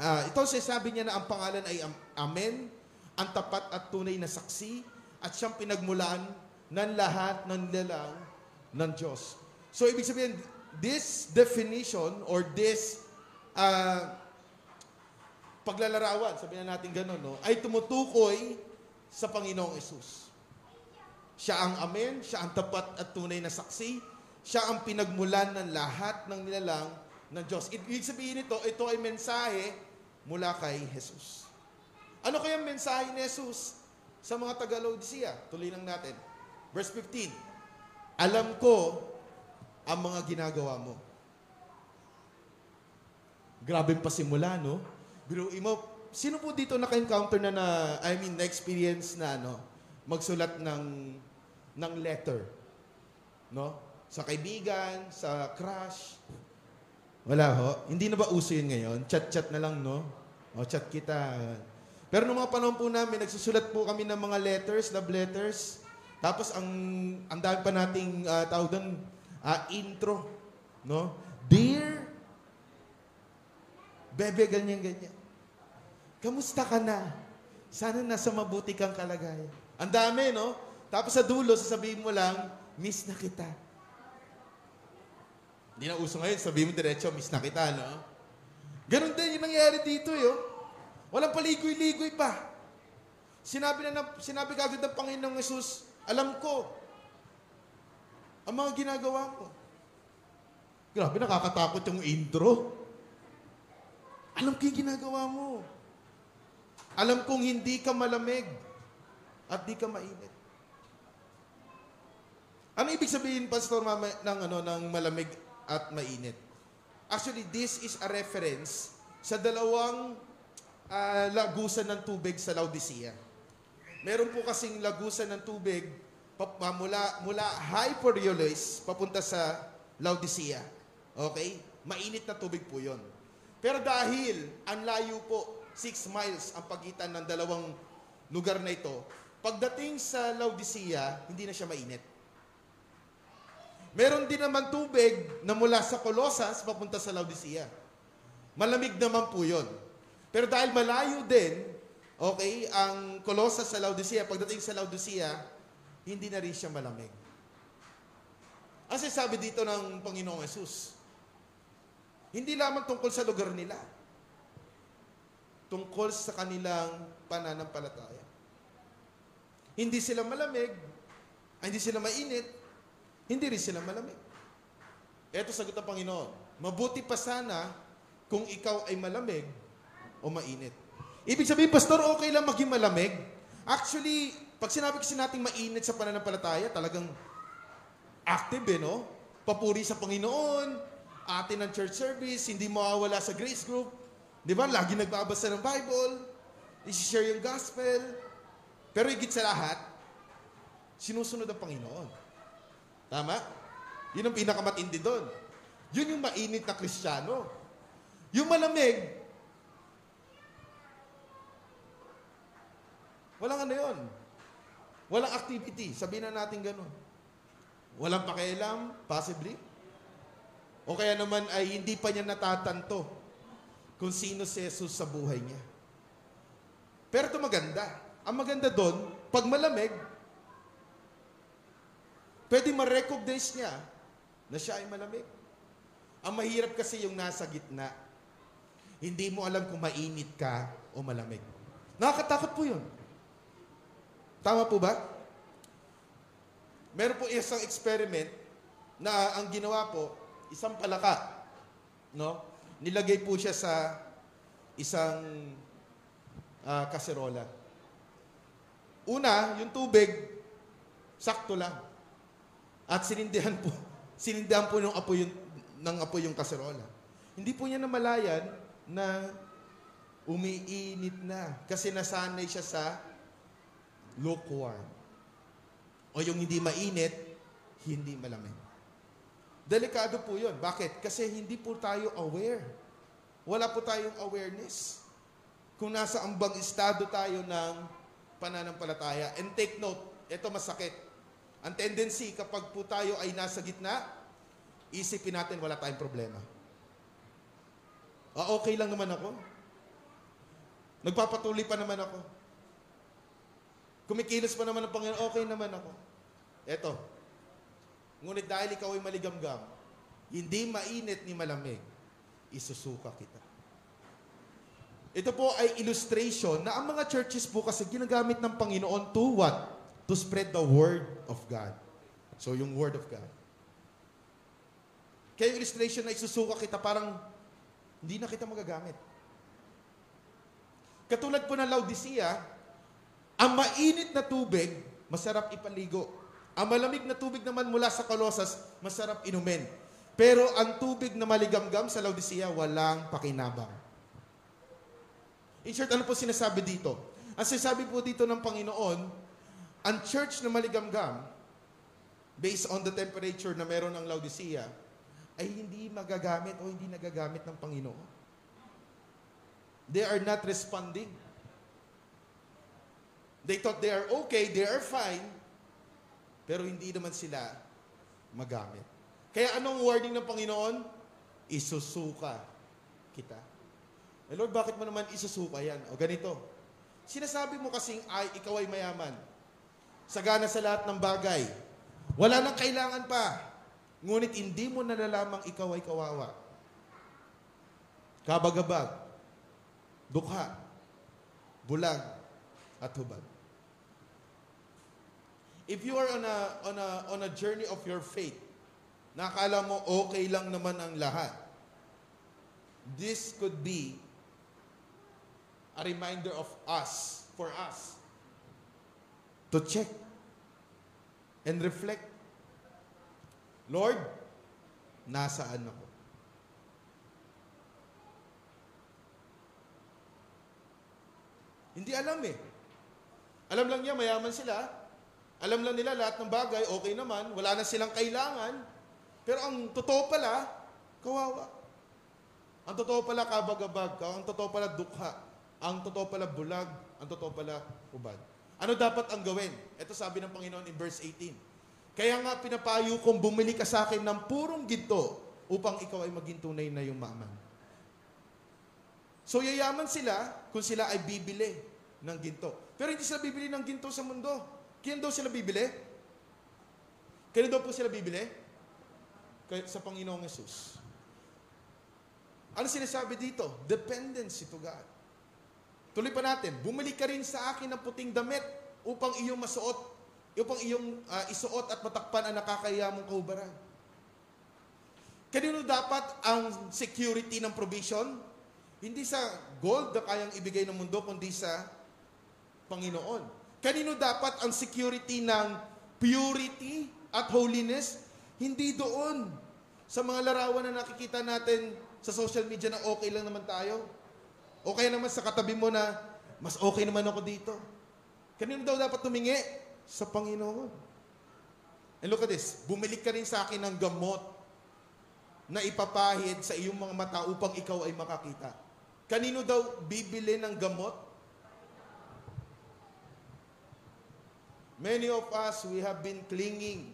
ah, ito ang sinasabi niya na ang pangalan ay Am- Amen, ang tapat at tunay na saksi at siyang pinagmulan ng lahat ng nilalang ng Diyos. So, ibig sabihin, this definition or this ah, paglalarawan, sabihin na natin ganun, no, ay tumutukoy sa Panginoong Yesus. Siya ang amen, siya ang tapat at tunay na saksi, siya ang pinagmulan ng lahat ng nilalang ng Diyos. Ibig sabihin nito, ito ay mensahe mula kay Jesus. Ano kaya mensahe ni Jesus sa mga taga-Laodicea? Tuloy lang natin. Verse 15. Alam ko ang mga ginagawa mo. Grabe pa simula, no? Biruin mo, sino po dito naka-encounter na na, I mean, na-experience na, ano, magsulat ng, ng letter? No? Sa kaibigan, sa crush? Wala ho? Hindi na ba uso yun ngayon? Chat-chat na lang, no? O, chat kita. Pero nung mga panahon po namin, nagsusulat po kami ng mga letters, love letters. Tapos ang ang dami pa nating ah, tawag doon, ah, intro, no? Dear Bebe, ganyan, ganyan. Kamusta ka na? Sana nasa mabuti kang kalagayan. Ang dami, no? Tapos sa dulo, sasabihin mo lang, miss na kita. Hindi na uso ngayon, sabihin mo diretso, miss na kita, no? Ganon din yung nangyayari dito, yo. Walang paligoy-ligoy pa. Sinabi na, na sinabi kagad ng Panginoong Yesus, alam ko ang mga ginagawa mo. Grabe, nakakatakot yung intro. Alam ko yung ginagawa mo. Alam kong hindi ka malamig at di ka mainit. Ano ibig sabihin, Pastor, mama, ng, ano, ng malamig at mainit? Actually, this is a reference sa dalawang ah, lagusan ng tubig sa Laodicea. Meron po kasing lagusan ng tubig pa, pa- mula, mula Hyperiolis papunta sa Laodicea. Okay? Mainit na tubig po yon. Pero dahil ang layo po, 6 miles ang pagitan ng dalawang lugar na ito, pagdating sa Laodicea, hindi na siya mainit. Meron din naman tubig na mula sa Colossus papunta sa Laodicea. Malamig naman po yon. Pero dahil malayo din, okay, ang Colossus sa Laodicea, pagdating sa Laodicea, hindi na rin siya malamig. Ang sinasabi dito ng Panginoong Yesus, hindi lamang tungkol sa lugar nila, tungkol sa kanilang pananampalataya. Hindi sila malamig, ay, hindi sila mainit, hindi rin sila malamig. Ito sagot ng Panginoon, mabuti pa sana kung ikaw ay malamig o mainit. Ibig sabihin, Pastor, okay lang maging malamig. Actually, pag sinabi kasi natin mainit sa pananampalataya, talagang active eh, no? Papuri sa Panginoon, atin ng church service, hindi mawawala sa grace group. Di ba? Lagi nagbabasa ng Bible, isi-share yung gospel. Pero higit sa lahat, sinusunod ang Panginoon. Tama? Yun ang pinakamatindi doon. Yun yung mainit na kristyano. Yung malamig, walang ano yun. Walang activity. Sabihin na natin gano'n. Walang pakialam, possibly. O kaya naman ay hindi pa niya natatanto kung sino si Jesus sa buhay niya. Pero ito maganda. Ang maganda doon, pag malamig, pwede ma-recognize niya na siya ay malamig. Ang mahirap kasi yung nasa gitna. Hindi mo alam kung mainit ka o malamig. Nakakatakot po yun. Tama po ba? Meron po isang experiment na ang ginawa po, isang palaka. No? Nilagay po siya sa isang ah, kaserola. Una, yung tubig, sakto lang. At sinindihan po, sinindihan po ng apoy yung, ng apoy yung kaserola. Hindi po niya namalayan na umiinit na. Kasi nasanay siya sa lukewarm. O yung hindi mainit, hindi malamig. Delikado po yun. Bakit? Kasi hindi po tayo aware. Wala po tayong awareness. Kung nasa ambang estado tayo ng pananampalataya. And take note, ito masakit. Ang tendency kapag po tayo ay nasa gitna, isipin natin wala tayong problema. Ah, okay lang naman ako. Nagpapatuloy pa naman ako. Kumikilos pa naman ang Panginoon, okay naman ako. Eto. Ngunit dahil ikaw ay maligamgam, hindi mainit ni malamig, isusuka kita. Ito po ay illustration na ang mga churches po kasi ginagamit ng Panginoon to what? To spread the Word of God. So yung Word of God. Kaya yung illustration na isusuka kita parang hindi na kita magagamit. Katulad po ng Laodicea, ang mainit na tubig, masarap ipaligo. Ang malamig na tubig naman mula sa Colossus, masarap inumin. Pero ang tubig na maligamgam sa Laodicea, walang pakinabang. In short, ano po sinasabi dito? Ang sinasabi po dito ng Panginoon, ang church na maligamgam, based on the temperature na meron ng Laodicea, ay hindi magagamit o hindi nagagamit ng Panginoon. They are not responding. They thought they are okay, they are fine, pero hindi naman sila magamit. Kaya anong warning ng Panginoon? Isusuka kita. Eh Lord, bakit mo naman isusuka yan? O ganito, sinasabi mo kasing ay, ikaw ay mayaman. Sagana sa lahat ng bagay. Wala nang kailangan pa. Ngunit hindi mo nalalamang ikaw ay kawawa. Kabagabag, dukha, bulag, at hubad. If you are on a, on a, on a journey of your faith, nakala mo okay lang naman ang lahat, this could be a reminder of us, for us, to check and reflect. Lord, nasaan ako? Hindi alam eh. Alam lang niya, mayaman sila. Alam lang nila lahat ng bagay, okay naman. Wala na silang kailangan. Pero ang totoo pala, kawawa. Ang totoo pala kabagabag. Ang totoo pala dukha. Ang totoo pala bulag. Ang totoo pala hubad. Ano dapat ang gawin? Ito sabi ng Panginoon in verse 18. Kaya nga pinapayo kong bumili ka sa akin ng purong ginto upang ikaw ay maging tunay na yumaman. So yayaman sila kung sila ay bibili ng ginto. Pero hindi sila bibili ng ginto sa mundo. Kaya daw sila bibili? Kaya daw po sila bibili? Kay, sa Panginoong Yesus. Ano sinasabi dito? Dependency to God. Tuloy pa natin, bumili ka rin sa akin ng puting damit upang iyong masuot, upang iyong uh, isuot at matakpan ang nakakaya mong kaubaran. Kanino dapat ang security ng provision? Hindi sa gold na kayang ibigay ng mundo, kundi sa Panginoon. Kanino dapat ang security ng purity at holiness? Hindi doon. Sa mga larawan na nakikita natin sa social media na okay lang naman tayo. O kaya naman sa katabi mo na, mas okay naman ako dito. Kanino daw dapat tumingi? Sa Panginoon. And look at this, bumili ka rin sa akin ng gamot na ipapahid sa iyong mga mata upang ikaw ay makakita. Kanino daw bibili ng gamot? Many of us, we have been clinging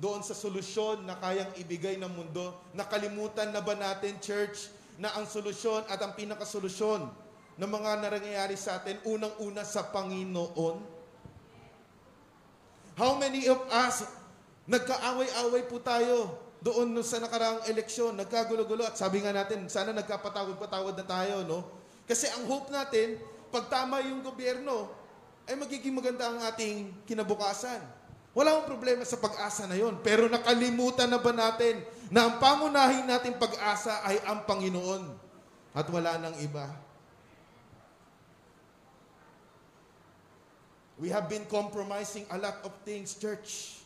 doon sa solusyon na kayang ibigay ng mundo. Nakalimutan na ba natin, church, na ang solusyon at ang pinakasolusyon ng mga nangyayari sa atin, unang-una sa Panginoon? How many of us, nagkaaway-away po tayo doon sa nakaraang eleksyon, nagkagulo-gulo at sabi nga natin, sana nagkapatawad-patawad na tayo, no? Kasi ang hope natin, pag tama yung gobyerno, ay magiging maganda ang ating kinabukasan. Wala akong problema sa pag-asa na yon. Pero nakalimutan na ba natin na ang pangunahing nating pag-asa ay ang Panginoon at wala nang iba? We have been compromising a lot of things, church.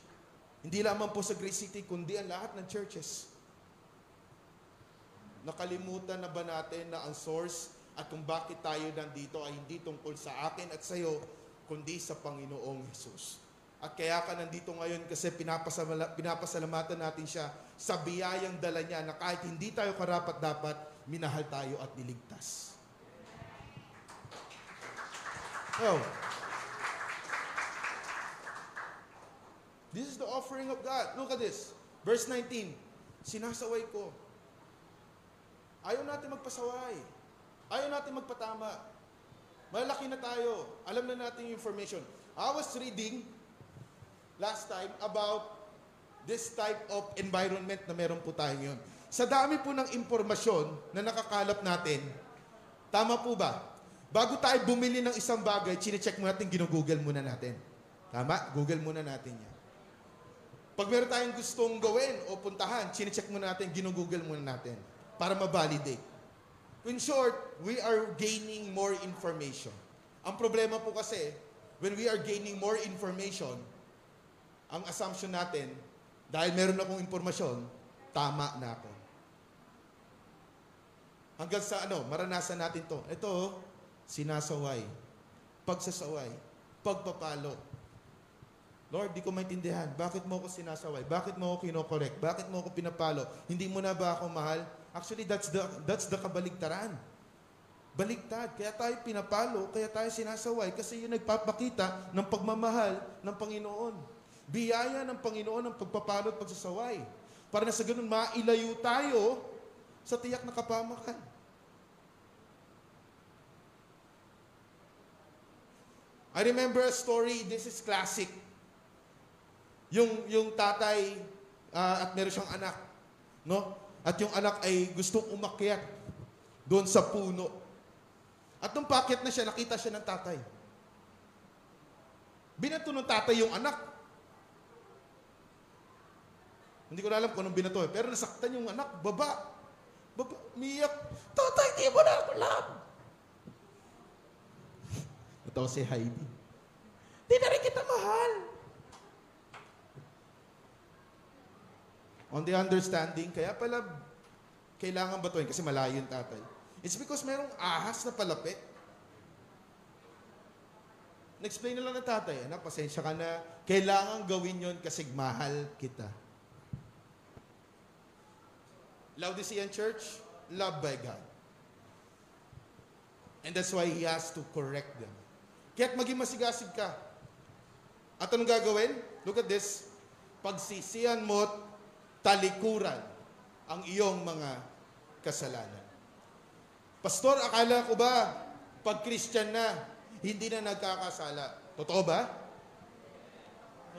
Hindi lamang po sa Grace City, kundi ang lahat ng churches. Nakalimutan na ba natin na ang source at kung bakit tayo nandito ay hindi tungkol sa akin at sa iyo, kundi sa Panginoong Jesus. At kaya ka nandito ngayon kasi pinapasalamatan natin siya sa biyayang dala niya na kahit hindi tayo karapat dapat, minahal tayo at niligtas. Oh. This is the offering of God. Look at this. Verse 19. Sinasaway ko. Ayaw natin magpasaway. Ayaw natin magpatama. Malaki na tayo. Alam na natin yung information. I was reading last time about this type of environment na meron po tayo ngayon. Sa dami po ng impormasyon na nakakalap natin, tama po ba? Bago tayo bumili ng isang bagay, chinecheck mo natin, ginugoogle muna natin. Tama? Google muna natin yan. Pag meron tayong gustong gawin o puntahan, chinecheck muna natin, ginugoogle muna natin para ma-validate. In short, we are gaining more information. Ang problema po kasi, when we are gaining more information, ang assumption natin, dahil meron akong impormasyon, tama na ako. Hanggang sa ano, maranasan natin to. Ito, sinasaway, pagsasaway, pagpapalo. Lord, di ko maintindihan. Bakit mo ako sinasaway? Bakit mo ako kinokorek? Bakit mo ako pinapalo? Hindi mo na ba ako mahal? Actually, that's the, that's the kabaligtaran. Baligtad. Kaya tayo pinapalo, kaya tayo sinasaway. Kasi yun nagpapakita ng pagmamahal ng Panginoon. Biyaya ng Panginoon ng pagpapalo at pagsasaway. Para na sa ganun, mailayo tayo sa tiyak na kapamakan. I remember a story, this is classic. Yung, yung tatay ah, at meron siyang anak. No? At yung anak ay gustong umakyat doon sa puno. At nung pakyat na siya, nakita siya ng tatay. Binato ng tatay yung anak. Hindi ko alam kung anong binato eh. Pero nasaktan yung anak, baba. Baba, umiyak. Tatay, di mo na ako. Natawa si Heidi. Di na rin kita mahal. On the understanding, kaya pala kailangan batuin kasi malayo yung tatay. It's because merong ahas na palapit. Na-explain na lang ng tatay, anak, pasensya ka na. Kailangan gawin yon kasi mahal kita. Laodicean Church, loved by God. And that's why He has to correct them. Kaya't maging masigasig ka. At anong gagawin? Look at this. Pagsisiyan mo't talikuran ang iyong mga kasalanan. Pastor, akala ko ba pag Christian na, hindi na nagkakasala? Totoo ba?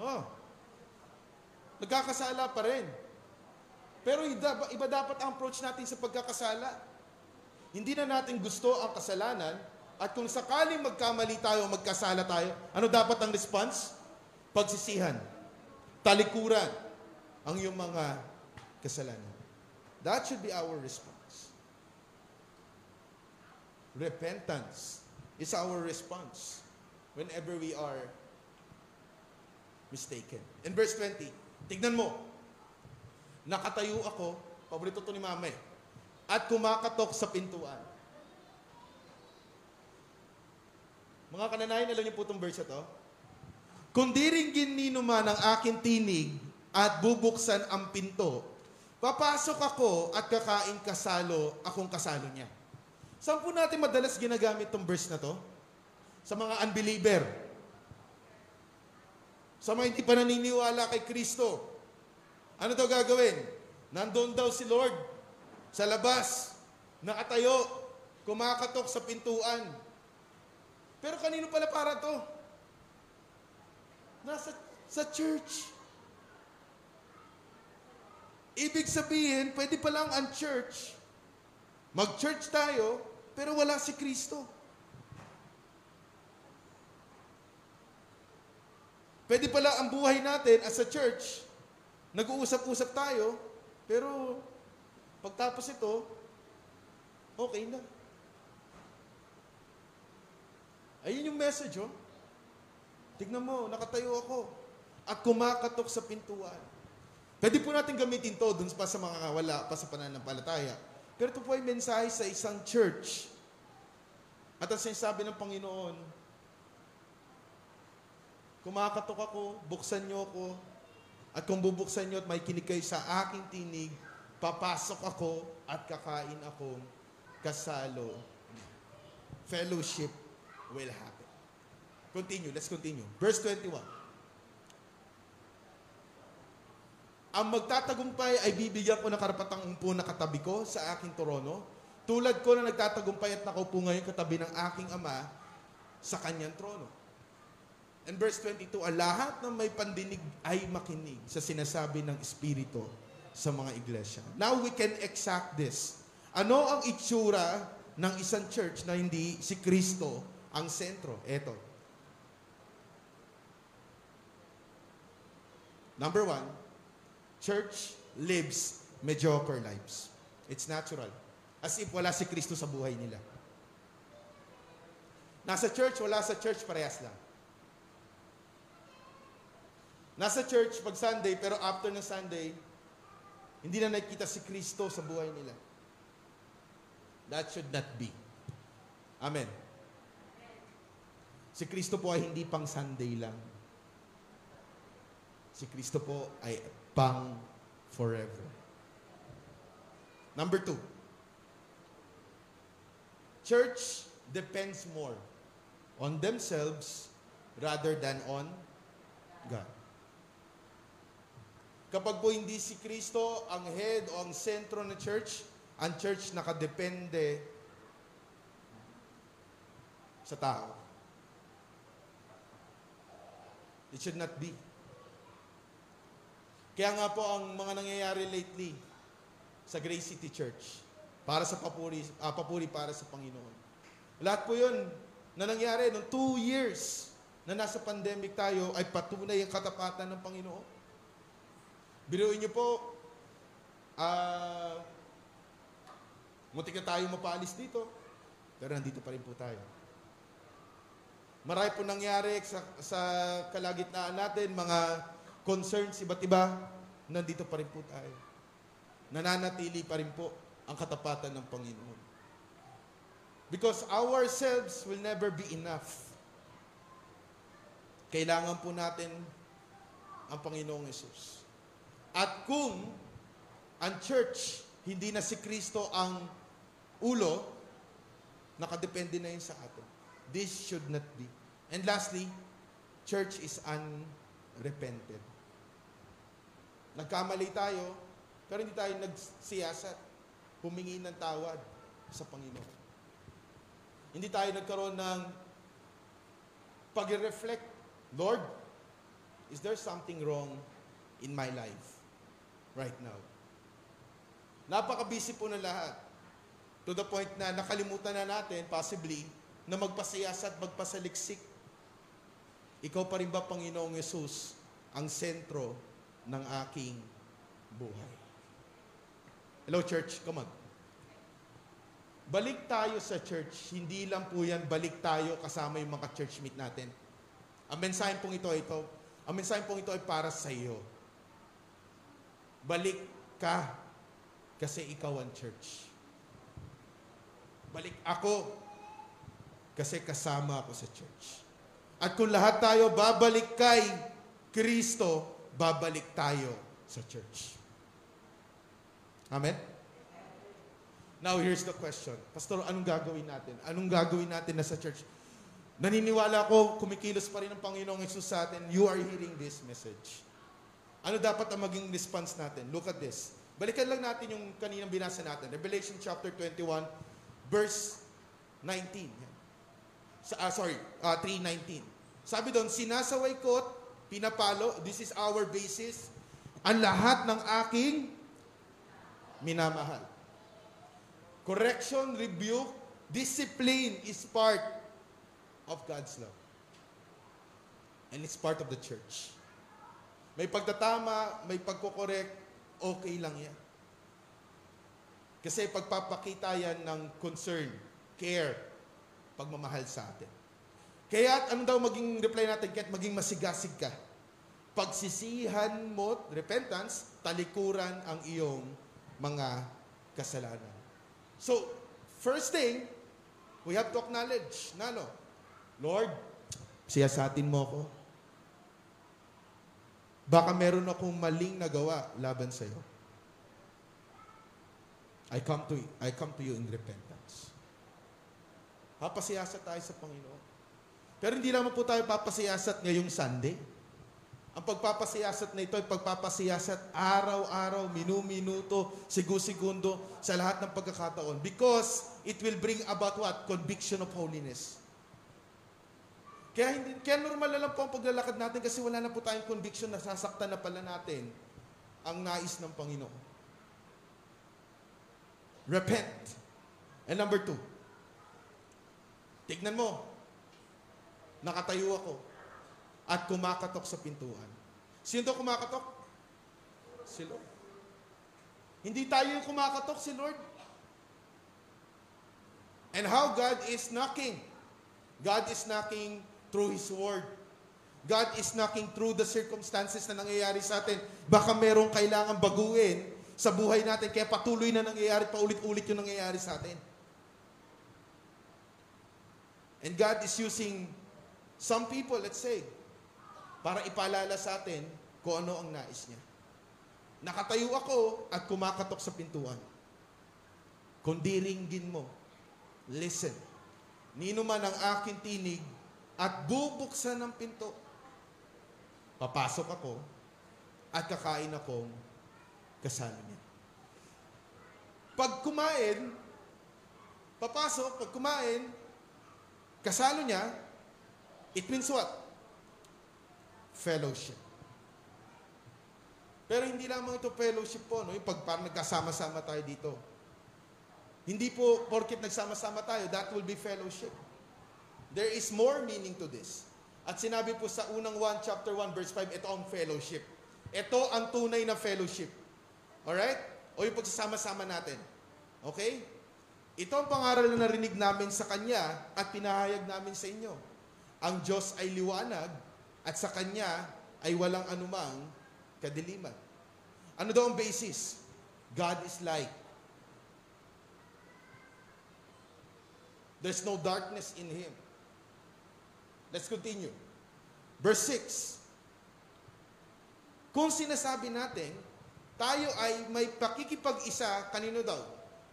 Oo. Nagkakasala pa rin. Pero iba, dapat ang approach natin sa pagkakasala. Hindi na natin gusto ang kasalanan at kung sakaling magkamali tayo magkasala tayo, ano dapat ang response? Pagsisihan. Talikuran ang iyong mga kasalanan. That should be our response. Repentance is our response whenever we are mistaken. In verse 20, tignan mo, nakatayo ako, paborito to ni mama eh, at kumakatok sa pintuan. Mga kananayan, alam niyo po itong verse to? Kung di rin ginino man ang aking tinig at bubuksan ang pinto, papasok ako at kakain kasalo, akong kasalo niya. Saan po natin madalas ginagamit itong verse na to? Sa mga unbeliever. Sa mga hindi pa naniniwala kay Kristo. Ano daw gagawin? Nandun daw si Lord sa labas, nakatayo, kumakatok sa pintuan. Pero kanino pala para to? Nasa sa church. Ibig sabihin, pwede pa lang ang church. Mag-church tayo, pero wala si Kristo. Pwede pala ang buhay natin as a church, nag-uusap-usap tayo, pero pagtapos ito, okay na. Ayun yung message, oh. Tignan mo, nakatayo ako at kumakatok sa pintuan. Pwede po natin gamitin to dun pa sa mga wala pa sa pananampalataya. Pero ito po ay mensahe sa isang church. At ang sinasabi ng Panginoon, kumakatok ako, buksan niyo ako, at kung bubuksan niyo at may kinig kayo sa aking tinig, papasok ako at kakain akong kasalo. Fellowship will happen. Continue, let's continue. Verse 21. Ang magtatagumpay ay bibigyan ko ng karapatang umpo na katabi ko sa aking trono, tulad ko na nagtatagumpay at nakaupo ngayon katabi ng aking ama sa kanyang trono. And verse 22, ang lahat ng may pandinig ay makinig sa sinasabi ng Espiritu sa mga iglesia. Now we can exact this. Ano ang itsura ng isang church na hindi si Kristo ang sentro? Eto. Number one, church lives mediocre lives. It's natural. As if wala si Kristo sa buhay nila. Nasa church, wala sa church, parehas lang. Nasa church pag Sunday, pero after ng Sunday, hindi na nakikita si Kristo sa buhay nila. That should not be. Amen. Si Kristo po ay hindi pang Sunday lang. Si Kristo po ay pang forever. Number two, church depends more on themselves rather than on God. Kapag po hindi si Kristo ang head o ang sentro ng church, ang church nakadepende sa tao. It should not be. Kaya nga po ang mga nangyayari lately sa Grace City Church, para sa papuri, ah, papuri para sa Panginoon. Lahat po yun na nangyari nung two years na nasa pandemic tayo ay patunay ang katapatan ng Panginoon. Biruin niyo po, ah, muntik na tayo mapaalis dito, pero nandito pa rin po tayo. Marami po nangyari sa, sa kalagitnaan natin, mga concerns iba't iba, nandito pa rin po tayo. Nananatili pa rin po ang katapatan ng Panginoon. Because ourselves will never be enough. Kailangan po natin ang Panginoong Yesus. At kung ang church, hindi na si Kristo ang ulo, nakadepende na yun sa atin. This should not be. And lastly, church is unrepented. Nagkamali tayo, pero hindi tayo nagsiyasat, humingi ng tawad sa Panginoon. Hindi tayo nagkaroon ng pag-reflect, Lord, is there something wrong in my life right now? Napaka-busy po na lahat. To the point na nakalimutan na natin, possibly, na magpasiyasa at magpasaliksik. Ikaw pa rin ba, Panginoong Yesus, ang sentro ng aking buhay? Hello, church. Come on. Balik tayo sa church. Hindi lang po yan, balik tayo kasama yung mga church meet natin. Ang mensahe pong ito, ito, ang mensahe pong ito ay para sa iyo. Balik ka kasi ikaw ang church. Balik ako kasi kasama ako sa church. At kung lahat tayo babalik kay Kristo, babalik tayo sa church. Amen? Now, here's the question. Pastor, anong gagawin natin? Anong gagawin natin na sa church? Naniniwala ako, kumikilos pa rin ang Panginoong Yesus sa atin. You are hearing this message. Ano dapat ang maging response natin? Look at this. Balikan lang natin yung kaninang binasa natin. Revelation chapter 21, verse 19. Sa, uh, sorry, uh, 3.19. Sabi doon, sinasaway ko at pinapalo, this is our basis, ang lahat ng aking minamahal. Correction, rebuke, discipline is part of God's love. And it's part of the church. May pagtatama, may pagkokorek, okay lang yan. Kasi pagpapakita yan ng concern, care, pagmamahal sa atin. Kaya ano daw maging reply natin? Kaya maging masigasig ka. Pagsisihan mo, repentance, talikuran ang iyong mga kasalanan. So, first thing, we have to acknowledge na no, Lord, siyasatin mo ako. Baka meron akong maling nagawa laban sa iyo. I come to I come to you in repentance. Papasiyasat tayo sa Panginoon. Pero hindi naman po tayo papasiyasat ngayong Sunday. Ang pagpapasiyasat na ito ay pagpapasiyasat araw-araw, minu-minuto, sigu-segundo sa lahat ng pagkakataon. Because it will bring about what? Conviction of holiness. Kaya, hindi, kaya normal na lang po ang paglalakad natin kasi wala na po tayong conviction na sasaktan na pala natin ang nais ng Panginoon. Repent. And number two, tignan mo, nakatayo ako at kumakatok sa pintuan. Sino to kumakatok? Si Lord. Hindi tayo yung kumakatok, si Lord. And how God is knocking. God is knocking through His Word. God is knocking through the circumstances na nangyayari sa atin. Baka merong kailangan baguhin sa buhay natin, kaya patuloy na nangyayari, paulit-ulit yung nangyayari sa atin. And God is using some people, let's say, para ipaalala sa atin kung ano ang nais niya. Nakatayo ako at kumakatok sa pintuan. Kung diringgin mo, listen. Nino man ang aking tinig at bubuksan ng pinto. Papasok ako at kakain akong kasama niya. Pag kumain, papasok, pag kumain, kasalo niya, it means what? Fellowship. Pero hindi lamang ito fellowship po, no? yung pag parang nagkasama-sama tayo dito. Hindi po, porkit nagsama-sama tayo, that will be fellowship. There is more meaning to this. At sinabi po sa unang 1, chapter 1, verse 5, ito ang fellowship. Ito ang tunay na fellowship. Alright? O yung pagsasama-sama natin. Okay? Ito ang pangaral na narinig namin sa Kanya at pinahayag namin sa inyo. Ang Diyos ay liwanag at sa Kanya ay walang anumang kadiliman. Ano daw ang basis? God is light. There's no darkness in Him. Let's continue. Verse 6. Kung sinasabi natin, tayo ay may pakikipag-isa, kanino daw?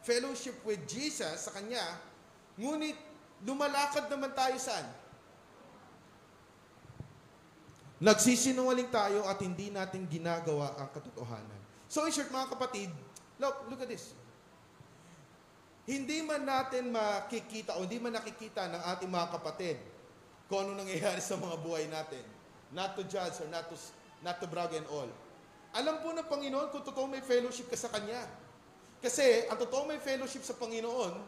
Fellowship with Jesus sa Kanya, ngunit lumalakad naman tayo saan? Nagsisinungaling tayo at hindi natin ginagawa ang katotohanan. So in short mga kapatid, look, look at this. Hindi man natin makikita o hindi man nakikita ng ating mga kapatid kung ano nangyayari sa mga buhay natin. Not to judge or not to, not to brag and all. Alam po ng Panginoon kung totoo may fellowship ka sa Kanya. Kasi ang totoo may fellowship sa Panginoon,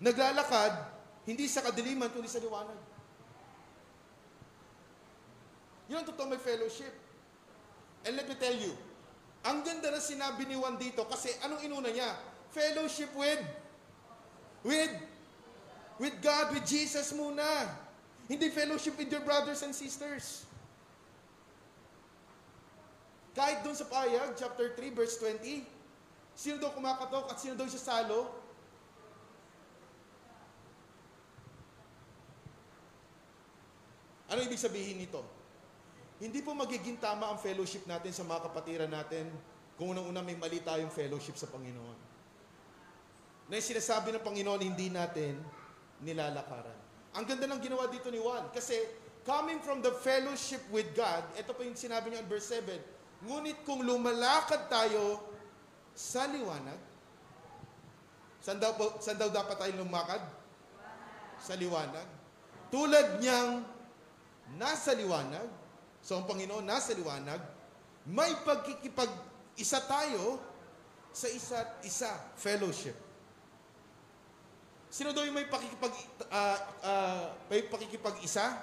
naglalakad hindi sa kadiliman kundi sa liwanag. Yun ang totoo may fellowship. And let me tell you, ang ganda na sinabi ni Juan dito kasi anong inuna niya? Fellowship with with with God, with Jesus muna. Hindi fellowship with your brothers and sisters. Kahit doon sa payag, chapter 3, verse 20, sino daw kumakatok at sino daw siya salo? Ano ibig sabihin nito? Hindi po magiging tama ang fellowship natin sa mga kapatiran natin kung unang-una may mali tayong fellowship sa Panginoon. Na yung sinasabi ng Panginoon, hindi natin nilalakaran. Ang ganda ng ginawa dito ni Juan. Kasi coming from the fellowship with God, ito po yung sinabi niya in verse 7, Ngunit kung lumalakad tayo sa liwanag, saan daw, po, saan daw dapat tayo lumakad? Sa liwanag. Tulad niyang nasa liwanag, so ang Panginoon nasa liwanag, may pagkikipag-isa tayo sa isa't isa, fellowship. Sino daw yung may pakikipag, uh, uh, may pakikipag-isa?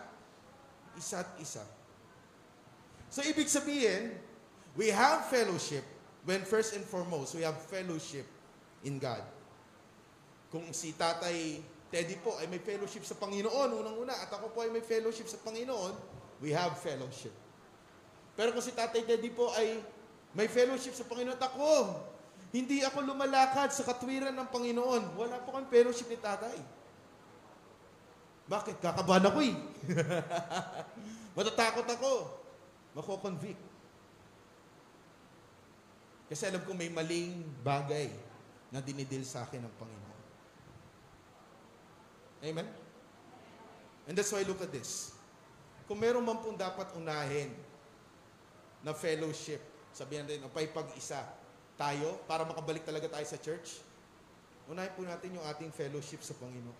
Isa't isa. So, ibig sabihin, we have fellowship when first and foremost, we have fellowship in God. Kung si Tatay Teddy po ay may fellowship sa Panginoon, unang-una, at ako po ay may fellowship sa Panginoon, we have fellowship. Pero kung si Tatay Teddy po ay may fellowship sa Panginoon, at ako, hindi ako lumalakad sa katwiran ng Panginoon. Wala po kang fellowship ni tatay. Bakit? Kakabahan ako eh. Matatakot ako. Mako-convict. Kasi alam ko may maling bagay na dinidil sa akin ng Panginoon. Amen? And that's why look at this. Kung meron man pong dapat unahin na fellowship, sabihin natin, o pag-isa, tayo para makabalik talaga tayo sa church? Unahin po natin yung ating fellowship sa Panginoon.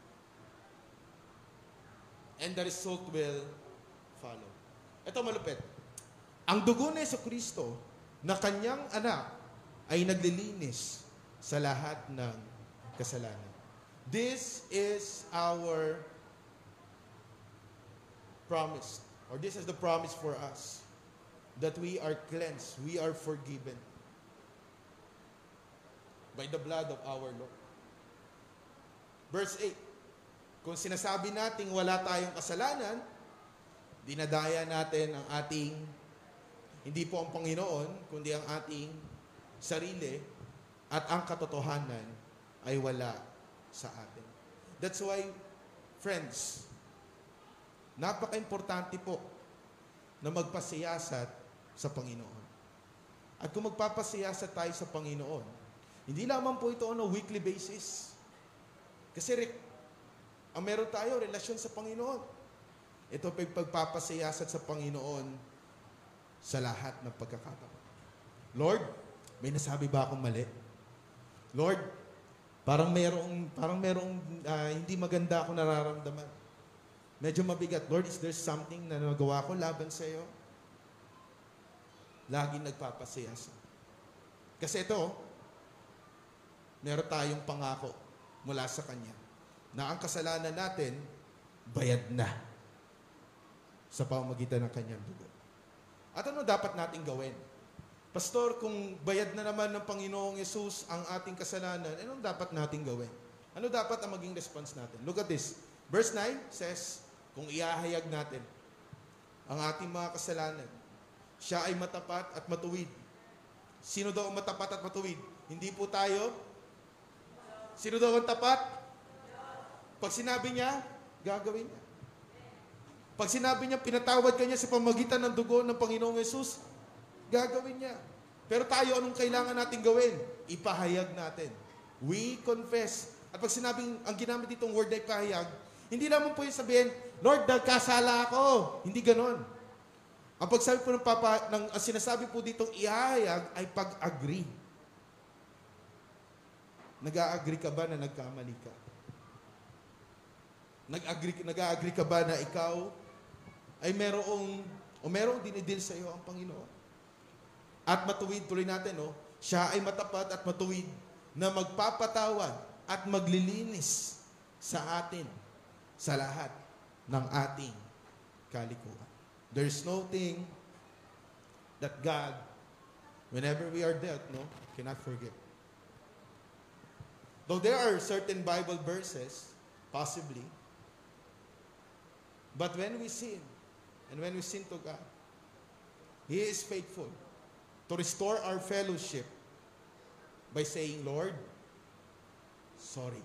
And the result will follow. Ito malupit. Ang dugo ni Yeso Kristo na kanyang anak ay naglilinis sa lahat ng kasalanan. This is our promise, or this is the promise for us, that we are cleansed, we are forgiven by the blood of our Lord. Verse 8, kung sinasabi nating wala tayong kasalanan, dinadaya natin ang ating, hindi po ang Panginoon, kundi ang ating sarili, at ang katotohanan ay wala sa atin. That's why, friends, napaka-importante po na magpasiyasat sa Panginoon. At kung magpapasiyasat tayo sa Panginoon, hindi lamang po ito on a weekly basis. Kasi re- ang meron tayo, relasyon sa Panginoon. Ito pagpapasiyasat sa Panginoon sa lahat ng pagkakataon. Lord, may nasabi ba akong mali? Lord, parang merong, parang merong ah, hindi maganda ako nararamdaman. Medyo mabigat. Lord, is there something na nagawa ko laban sa iyo? Lagi nagpapasiyasa. Kasi ito, meron tayong pangako mula sa Kanya na ang kasalanan natin, bayad na sa pamamagitan ng Kanyang dugo. At ano dapat natin gawin? Pastor, kung bayad na naman ng Panginoong Yesus ang ating kasalanan, anong dapat natin gawin? Ano dapat ang maging response natin? Look at this. Verse 9 says, kung iahayag natin ang ating mga kasalanan, siya ay matapat at matuwid. Sino daw ang matapat at matuwid? Hindi po tayo. Sino daw ang tapat? Pag sinabi niya, gagawin niya. Pag sinabi niya, pinatawad ka niya sa pamagitan ng dugo ng Panginoong Yesus, gagawin niya. Pero tayo, anong kailangan natin gawin? Ipahayag natin. We confess. At pag sinabing, ang ginamit ditong word na ipahayag, hindi lamang po yung sabihin, Lord, nagkasala ako. Hindi ganon. Ang pagsabi po ng Papa, ng, ang sinasabi po ditong ihahayag ay pag-agree. Nag-a-agree ka ba na nagkamali ka? Nag-agree, nag-a-agree ka ba na ikaw ay merong, o merong dinidil sa iyo ang Panginoon? At matuwid, tuloy natin, no? Siya ay matapat at matuwid na magpapatawad at maglilinis sa atin sa lahat ng ating kalikuan. There's no thing that God, whenever we are dead, no, cannot forgive. Though there are certain Bible verses, possibly, but when we sin, and when we sin to God, He is faithful to restore our fellowship by saying, Lord, sorry.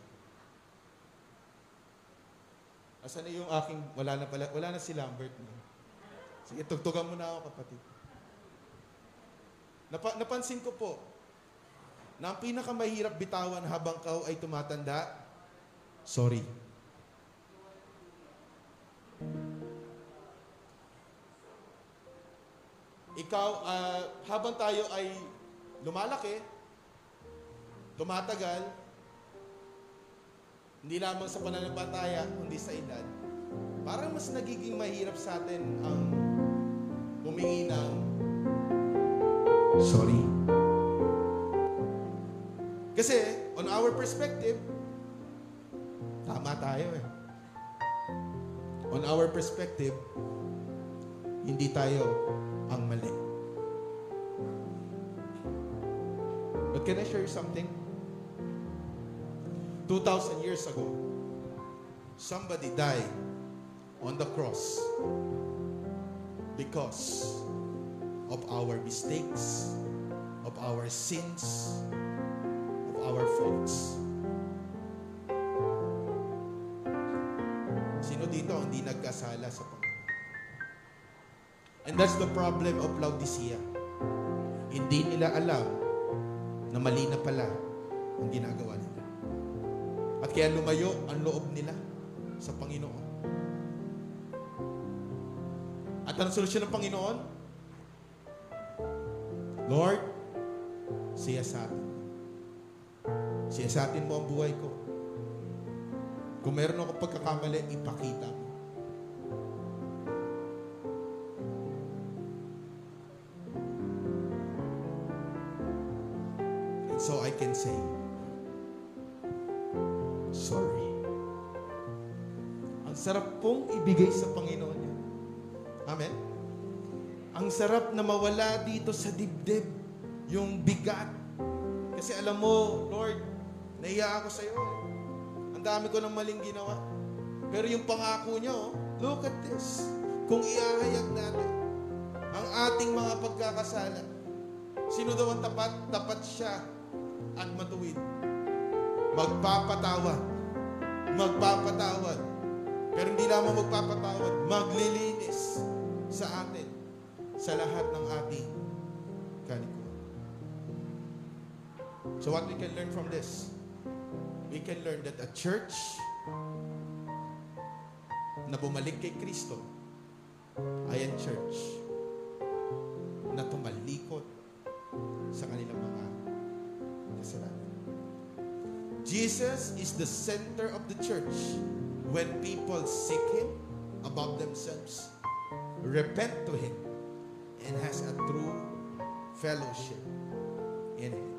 Asan na yung aking, wala na pala, wala na si Lambert. No? Sige, tugtugan mo na ako, kapatid. Napa, napansin ko po, na ang pinakamahirap bitawan habang kau ay tumatanda, sorry. Ikaw, ah, habang tayo ay lumalaki, tumatagal, hindi lamang sa pananampalataya, kundi sa edad, parang mas nagiging mahirap sa atin ang humingi ng sorry. Kasi, on our perspective, tama tayo eh. On our perspective, hindi tayo ang mali. But can I share you something? 2,000 years ago, somebody died on the cross because of our mistakes, of our sins, of our faults. Sino dito ang hindi nagkasala sa Panginoon? And that's the problem of Laodicea. Hindi nila alam na mali na pala ang ginagawa nila. At kaya lumayo ang loob nila sa Panginoon. At ang solusyon ng Panginoon? Lord, siya sa atin. Siya sa atin mo ang buhay ko. Kung meron akong pagkakamali, ipakita mo. Sarap na mawala dito sa dibdib yung bigat. Kasi alam mo, Lord, naiya ako sa iyo. eh. Ang dami ko ng maling ginawa. Pero yung pangako niya, oh, look at this. Kung iahayag natin ang ating mga pagkakasala, sino daw ang tapat? Tapat siya at matuwid. Magpapatawad. Magpapatawad Pero hindi lamang magpapatawad, maglilinis sa atin sa lahat ng ating kalikuan. So what we can learn from this? We can learn that a church na bumalik kay Kristo ay ang church na tumalikod sa kanilang mga kasalanan. Jesus is the center of the church when people seek Him about themselves, repent to Him, and has a true fellowship in Him.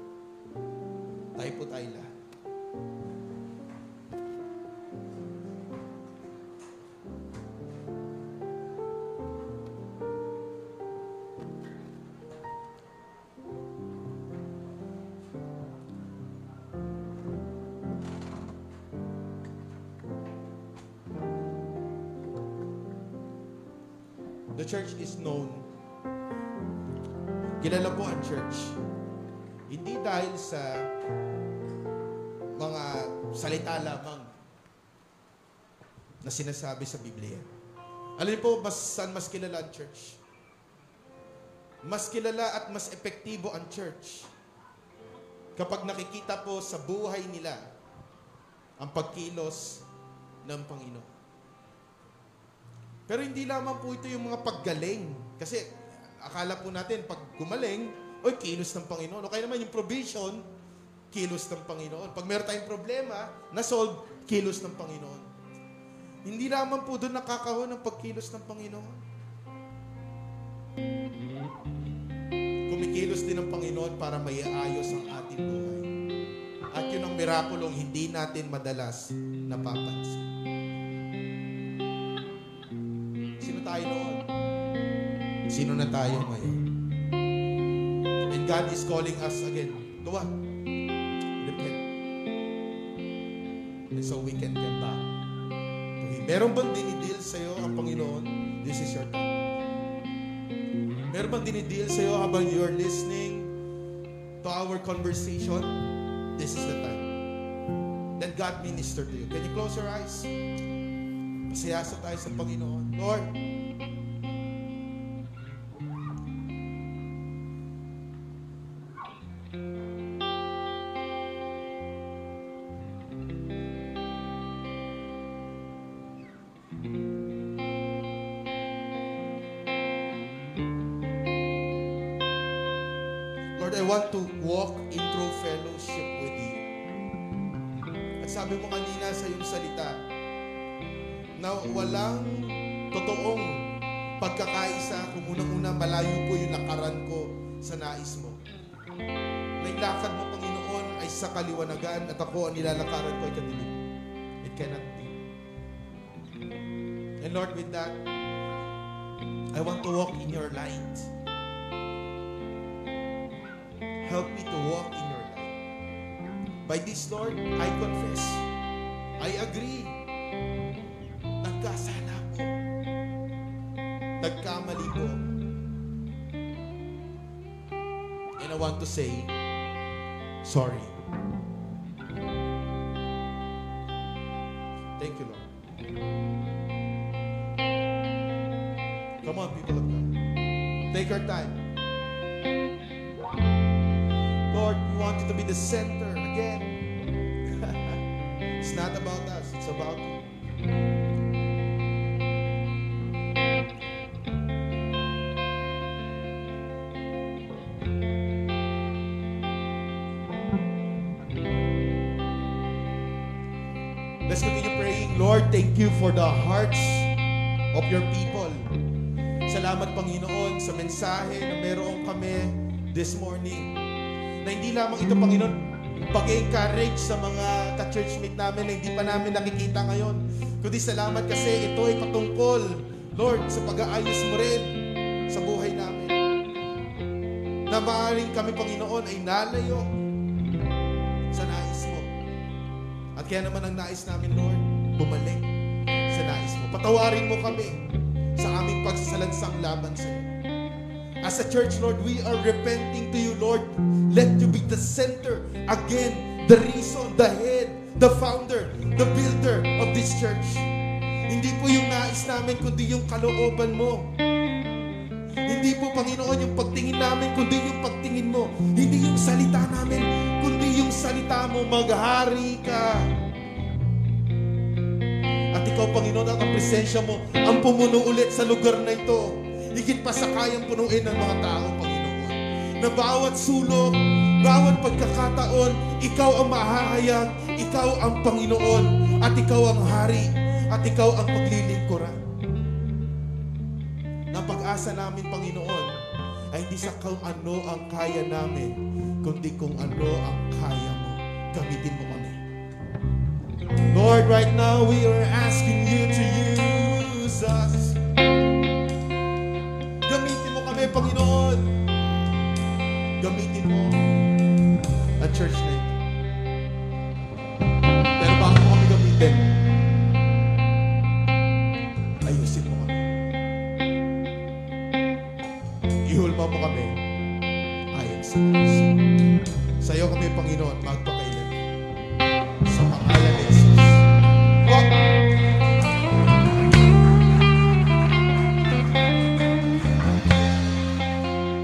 Sinasabi sa Biblia. Alam niyo po, mas, saan mas kilala ang church? Mas kilala at mas epektibo ang church kapag nakikita po sa buhay nila ang pagkilos ng Panginoon. Pero hindi lamang po ito yung mga paggaling. Kasi akala po natin, pag gumaling, oy, kilos ng Panginoon. O kaya naman yung provision, kilos ng Panginoon. Pag meron tayong problema, na-solve, kilos ng Panginoon. Hindi lamang po doon nakakahon ng pagkilos ng Panginoon. Kumikilos din ng Panginoon para maiayos ang ating buhay. At yun ang mirakulong hindi natin madalas napapansin. Sino tayo noon? Sino na tayo ngayon? And God is calling us again. To what? Repent. And so we can get back. Meron bang dinidil sa'yo ang Panginoon? This is your time. Meron bang dinidil sa'yo habang you're listening to our conversation? This is the time. Then God minister to you. Can you close your eyes? Masayasa tayo sa Panginoon. Lord, Help me to walk in your light. By this, Lord, I confess. I agree. Nagkasala po. Nagkamali po. And I want to say, sorry. Thank you, Lord. Come on, people of God. Take your time. The center again. it's not about us, it's about you. Let's continue praying. Lord, thank you for the hearts of your people. Salamat, Panginoon, sa mensahe na meron kami this morning. Na hindi lamang ito, Panginoon, pag-encourage sa mga ka-churchmate namin na hindi pa namin nakikita ngayon. Kundi salamat kasi ito ay patungkol, Lord, sa pag-aayos mo rin sa buhay namin. Na maaaring kami, Panginoon, ay nalayo sa nais mo. At kaya naman ang nais namin, Lord, bumalik sa nais mo. Patawarin mo kami sa aming pagsasalansang laban sa iyo. As a church, Lord, we are repenting to you, Lord. Let you be the center, again, the reason, the head, the founder, the builder of this church. Hindi po yung nais namin, kundi yung kalooban mo. Hindi po, Panginoon, yung pagtingin namin, kundi yung pagtingin mo. Hindi yung salita namin, kundi yung salita mo. Maghari ka. At ikaw, Panginoon, at ang presensya mo, ang pumuno ulit sa lugar na ito. Higit pa sa kayang punuin ng mga tao, Panginoon. Na bawat sulok, bawat pagkakataon, ikaw ang mahahayag, ikaw ang Panginoon, at ikaw ang hari, at ikaw ang paglilingkuran. Na pag-asa namin, Panginoon, ay hindi sa kung ano ang kaya namin, kundi kung ano ang kaya mo. Gamitin mo kami. Lord, right now we are asking you to use us. Panginoon. Gamitin mo ang church na ito.